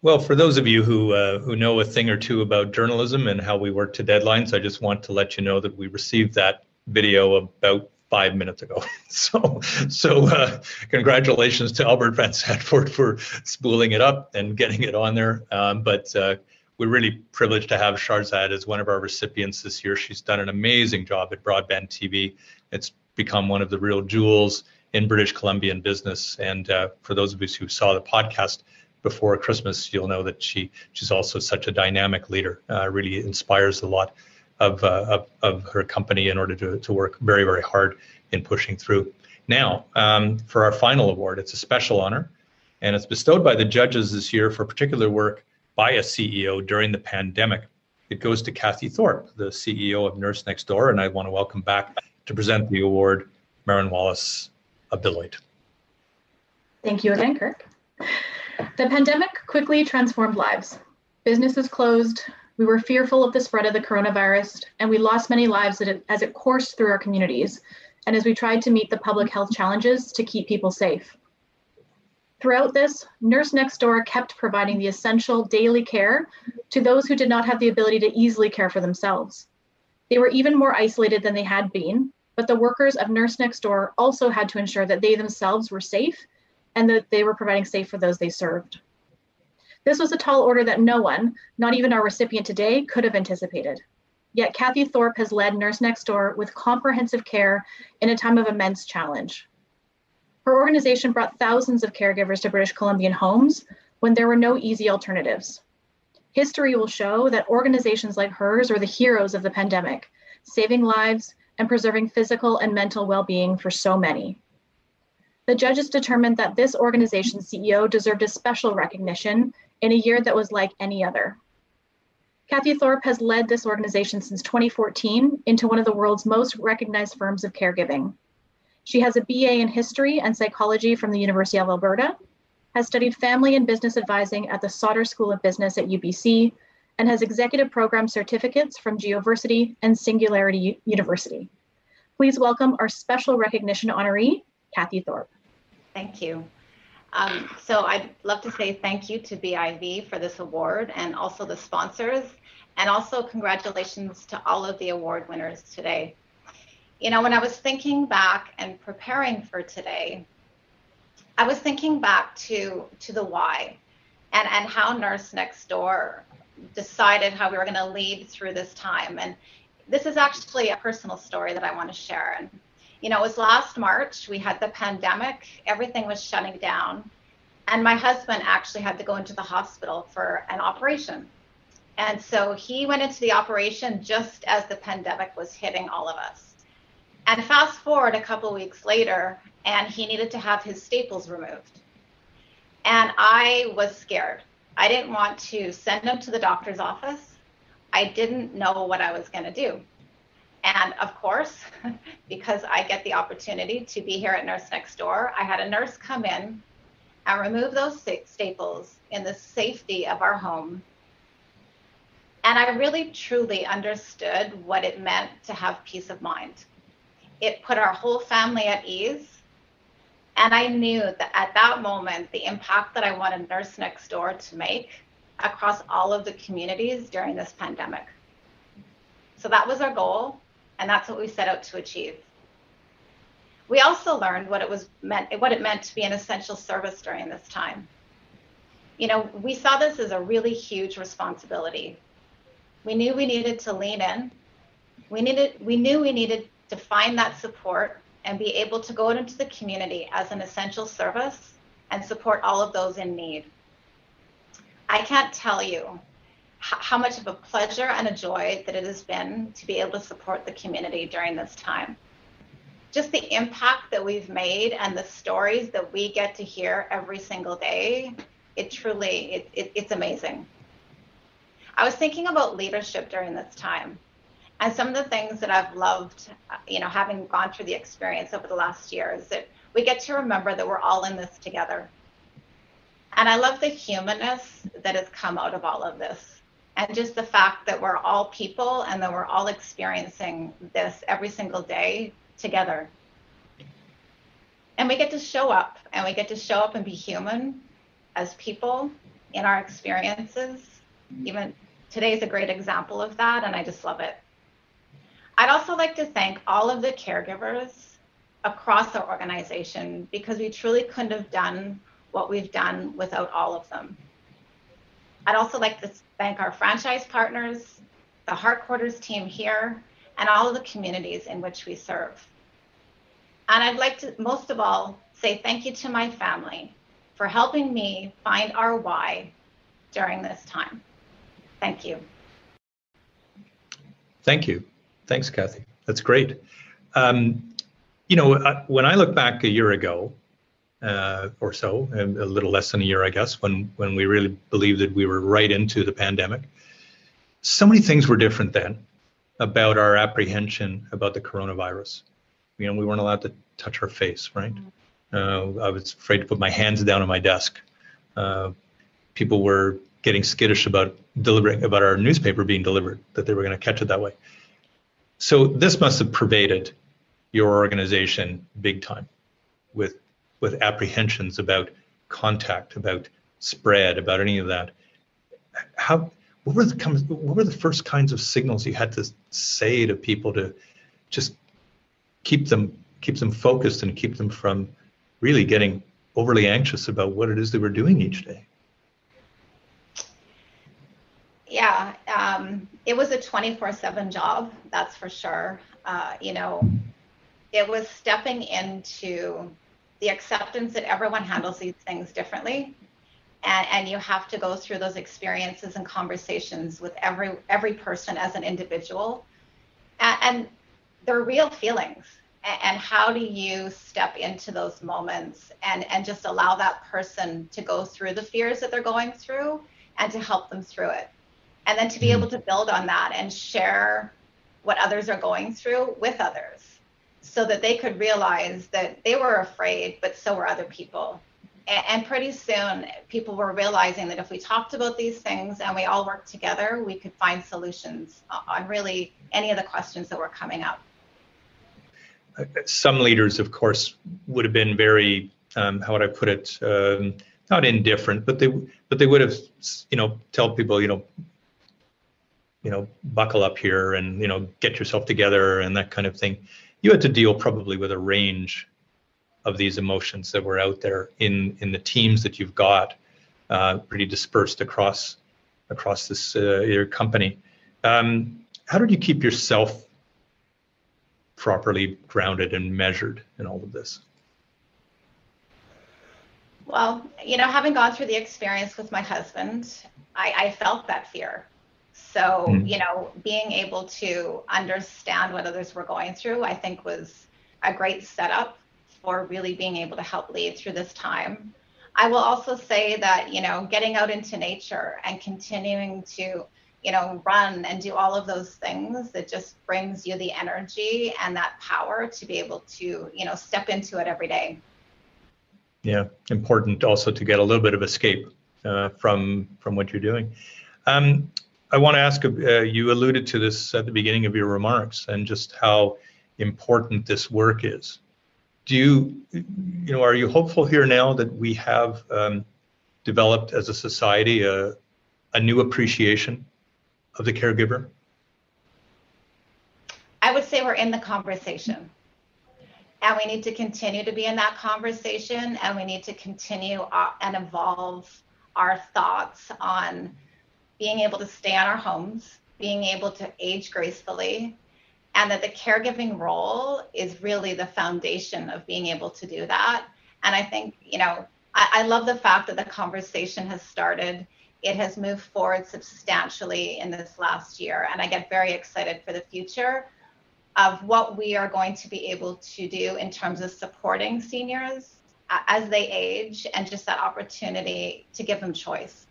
Well, for those of you who uh, who know a thing or two about journalism and how we work to deadlines, I just want to let you know that we received that video about five minutes ago. So, so uh, congratulations to Albert Van Zandvoort for spooling it up and getting it on there. Um, but uh, we're really privileged to have Shahrzad as one of our recipients this year. She's done an amazing job at Broadband TV. It's become one of the real jewels in British Columbian business. And uh, for those of us who saw the podcast before Christmas, you'll know that she she's also such a dynamic leader. Uh, really inspires a lot of, uh, of, of her company in order to, to work very, very hard in pushing through. Now, um, for our final award, it's a special honor, and it's bestowed by the judges this year for particular work by a CEO during the pandemic. It goes to Kathy Thorpe, the CEO of Nurse Next Door, and I want to welcome back to present the award, Marin Wallace of Deloitte. Thank you again, Kirk. The pandemic quickly transformed lives. Businesses closed, we were fearful of the spread of the coronavirus, and we lost many lives as it coursed through our communities, and as we tried to meet the public health challenges to keep people safe. Throughout this, Nurse Next Door kept providing the essential daily care to those who did not have the ability to easily care for themselves. They were even more isolated than they had been, but the workers of Nurse Next Door also had to ensure that they themselves were safe and that they were providing safe for those they served. This was a tall order that no one, not even our recipient today, could have anticipated. Yet Kathy Thorpe has led Nurse Next Door with comprehensive care in a time of immense challenge. Her organization brought thousands of caregivers to British Columbian homes when there were no easy alternatives. History will show that organizations like hers are the heroes of the pandemic, saving lives and preserving physical and mental well being for so many. The judges determined that this organization's CEO deserved a special recognition in a year that was like any other. Kathy Thorpe has led this organization since 2014 into one of the world's most recognized firms of caregiving. She has a BA in history and psychology from the University of Alberta, has studied family and business advising at the Sauder School of Business at UBC, and has executive program certificates from Geoversity and Singularity University. Please welcome our special recognition honoree, Kathy Thorpe. Thank you. Um, so I'd love to say thank you to BIV for this award and also the sponsors, and also congratulations to all of the award winners today. You know, when I was thinking back and preparing for today, I was thinking back to to the why and, and how Nurse Next Door decided how we were going to lead through this time. And this is actually a personal story that I want to share. And you know, it was last March. We had the pandemic, everything was shutting down. And my husband actually had to go into the hospital for an operation. And so he went into the operation just as the pandemic was hitting all of us. And fast forward a couple weeks later, and he needed to have his staples removed. And I was scared. I didn't want to send him to the doctor's office. I didn't know what I was going to do. And of course, because I get the opportunity to be here at Nurse Next Door, I had a nurse come in and remove those staples in the safety of our home. And I really truly understood what it meant to have peace of mind. It put our whole family at ease. And I knew that at that moment, the impact that I wanted Nurse Next Door to make across all of the communities during this pandemic. So that was our goal, and that's what we set out to achieve. We also learned what it was meant what it meant to be an essential service during this time. You know, we saw this as a really huge responsibility. We knew we needed to lean in. We needed we knew we needed to find that support and be able to go into the community as an essential service and support all of those in need. I can't tell you how much of a pleasure and a joy that it has been to be able to support the community during this time. Just the impact that we've made and the stories that we get to hear every single day, it truly, it, it, it's amazing. I was thinking about leadership during this time and some of the things that I've loved, uh, you know, having gone through the experience over the last year is that we get to remember that we're all in this together. And I love the humanness that has come out of all of this. And just the fact that we're all people and that we're all experiencing this every single day together. And we get to show up and we get to show up and be human as people in our experiences. Even today is a great example of that, and I just love it. I'd also like to thank all of the caregivers across our organization because we truly couldn't have done what we've done without all of them. I'd also like to thank our franchise partners, the Heartquarters team here, and all of the communities in which we serve. And I'd like to, most of all, say thank you to my family for helping me find our why during this time. Thank you. Thank you. Thanks, Kathy. That's great. Um, you know, uh, when I look back a year ago uh, or so, a little less than a year, I guess, when when we really believed that we were right into the pandemic, so many things were different then about our apprehension about the coronavirus. You know, we weren't allowed to touch our face, right? Uh, I was afraid to put my hands down on my desk. Uh, people were getting skittish about delivering about our newspaper being delivered, that they were going to catch it that way. So this must have pervaded your organization big time with with apprehensions about contact, about spread, about any of that. How what were the what were the first kinds of signals you had to say to people to just keep them keep them focused and keep them from really getting overly anxious about what it is they were doing each day? yeah, um, it was a 24 7 job, that's for sure. Uh, you know, it was stepping into the acceptance that everyone handles these things differently. And, and you have to go through those experiences and conversations with every every person as an individual and, and they're real feelings and how do you step into those moments and and just allow that person to go through the fears that they're going through and to help them through it and then to be able mm-hmm. to build on that and share what others are going through with others so that they could realize that they were afraid but so were other people and, pretty soon people were realizing that if we talked about these things and we all worked together we could find solutions on really any of the questions that were coming up uh, some leaders of course would have been very um, how would i put it um, not indifferent but they but they would have you know tell people you know you know, buckle up here and, you know, get yourself together and that kind of thing. You had to deal probably with a range of these emotions that were out there in in the teams that you've got, uh, pretty dispersed across across this uh, your company. Um, how did you keep yourself properly grounded and measured in all of this? Well, you know, having gone through the experience with my husband, I, I felt that fear. So, mm. you know, being able to understand what others were going through, I think was a great setup for really being able to help lead through this time. I will also say that, you know, getting out into nature and continuing to, you know, run and do all of those things it just brings you the energy and that power to be able to, you know, step into it every day. Yeah, important also to get a little bit of escape uh, from from what you're doing. Um, I want to ask. Uh, you alluded to this at the beginning of your remarks, and just how important this work is do you, you know, are you hopeful here now that we have um, developed as a society a, a new appreciation of the caregiver? I would say we're in the conversation. And we need to continue to be in that conversation and we need to continue uh, and evolve our thoughts on being able to stay on our homes, being able to age gracefully, and that the caregiving role is really the foundation of being able to do that. And I think, you know, I, I love the fact that the conversation has started. It has moved forward substantially in this last year, and I get very excited for the future of what we are going to be able to do in terms of supporting seniors as they age and just that opportunity to give them choice.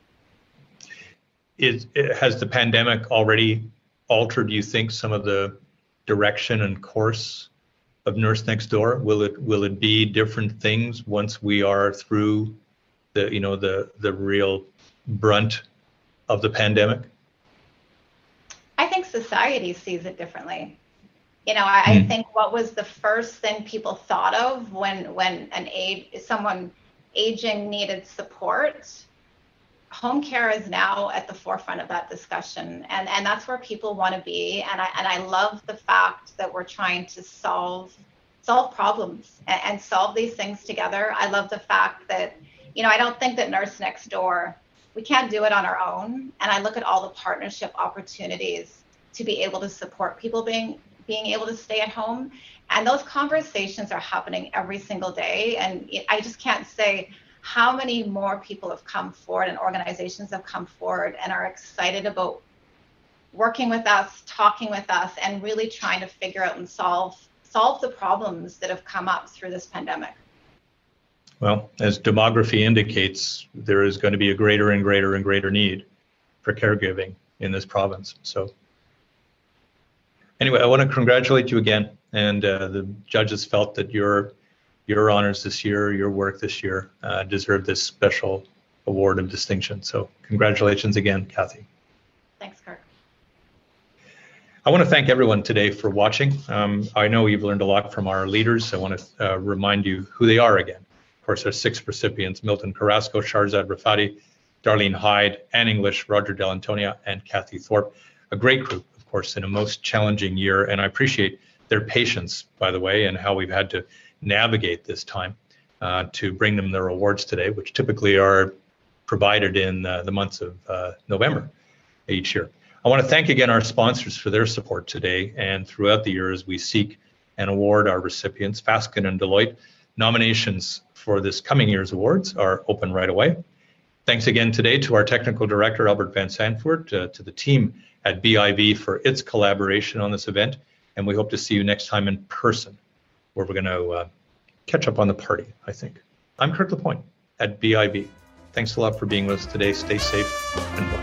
Is, has the pandemic already altered, you think, some of the direction and course of Nurse Next Door? Will it will it be different things once we are through the you know the the real brunt of the pandemic? I think society sees it differently. You know, I, mm. I hmm. think what was the first thing people thought of when when an age someone aging needed support home care is now at the forefront of that discussion and and that's where people want to be and i and i love the fact that we're trying to solve solve problems and, and solve these things together. I love the fact that you know i don't think that nurse next door we can't do it on our own and i look at all the partnership opportunities to be able to support people being being able to stay at home and those conversations are happening every single day and i just can't say how many more people have come forward and organizations have come forward and are excited about working with us, talking with us, and really trying to figure out and solve solve the problems that have come up through this pandemic. Well, as demography indicates, there is going to be a greater and greater and greater need for caregiving in this province. So, anyway, I want to congratulate you again. And uh, the judges felt that your your honors this year, your work this year, uh, deserve this special award of distinction. So congratulations again, Kathy. Thanks, Kirk. I want to thank everyone today for watching. Um, I know you've learned a lot from our leaders. I want to uh, remind you who they are again. Of course, our six recipients, Milton Carrasco, Shahrzad Rafati, Darlene Hyde, Anne English, Roger Dall'Antonia, and Kathy Thorpe. A great group, of course, in a most challenging year. And I appreciate their patience, by the way, and how we've had to navigate this time uh, to bring them their awards today, which typically are provided in uh, the months of uh, November each year. I want to thank again our sponsors for their support today and throughout the year as we seek and award our recipients. Fasken and Deloitte nominations for this coming year's awards are open right away. Thanks again today to our technical director, Albert Van Sanford, uh, to the team at BIV for its collaboration on this event, and we hope to see you next time in person where we're going to uh, catch up on the party, I think. I'm Kirk LaPointe at BIV. Thanks a lot for being with us today. Stay safe and.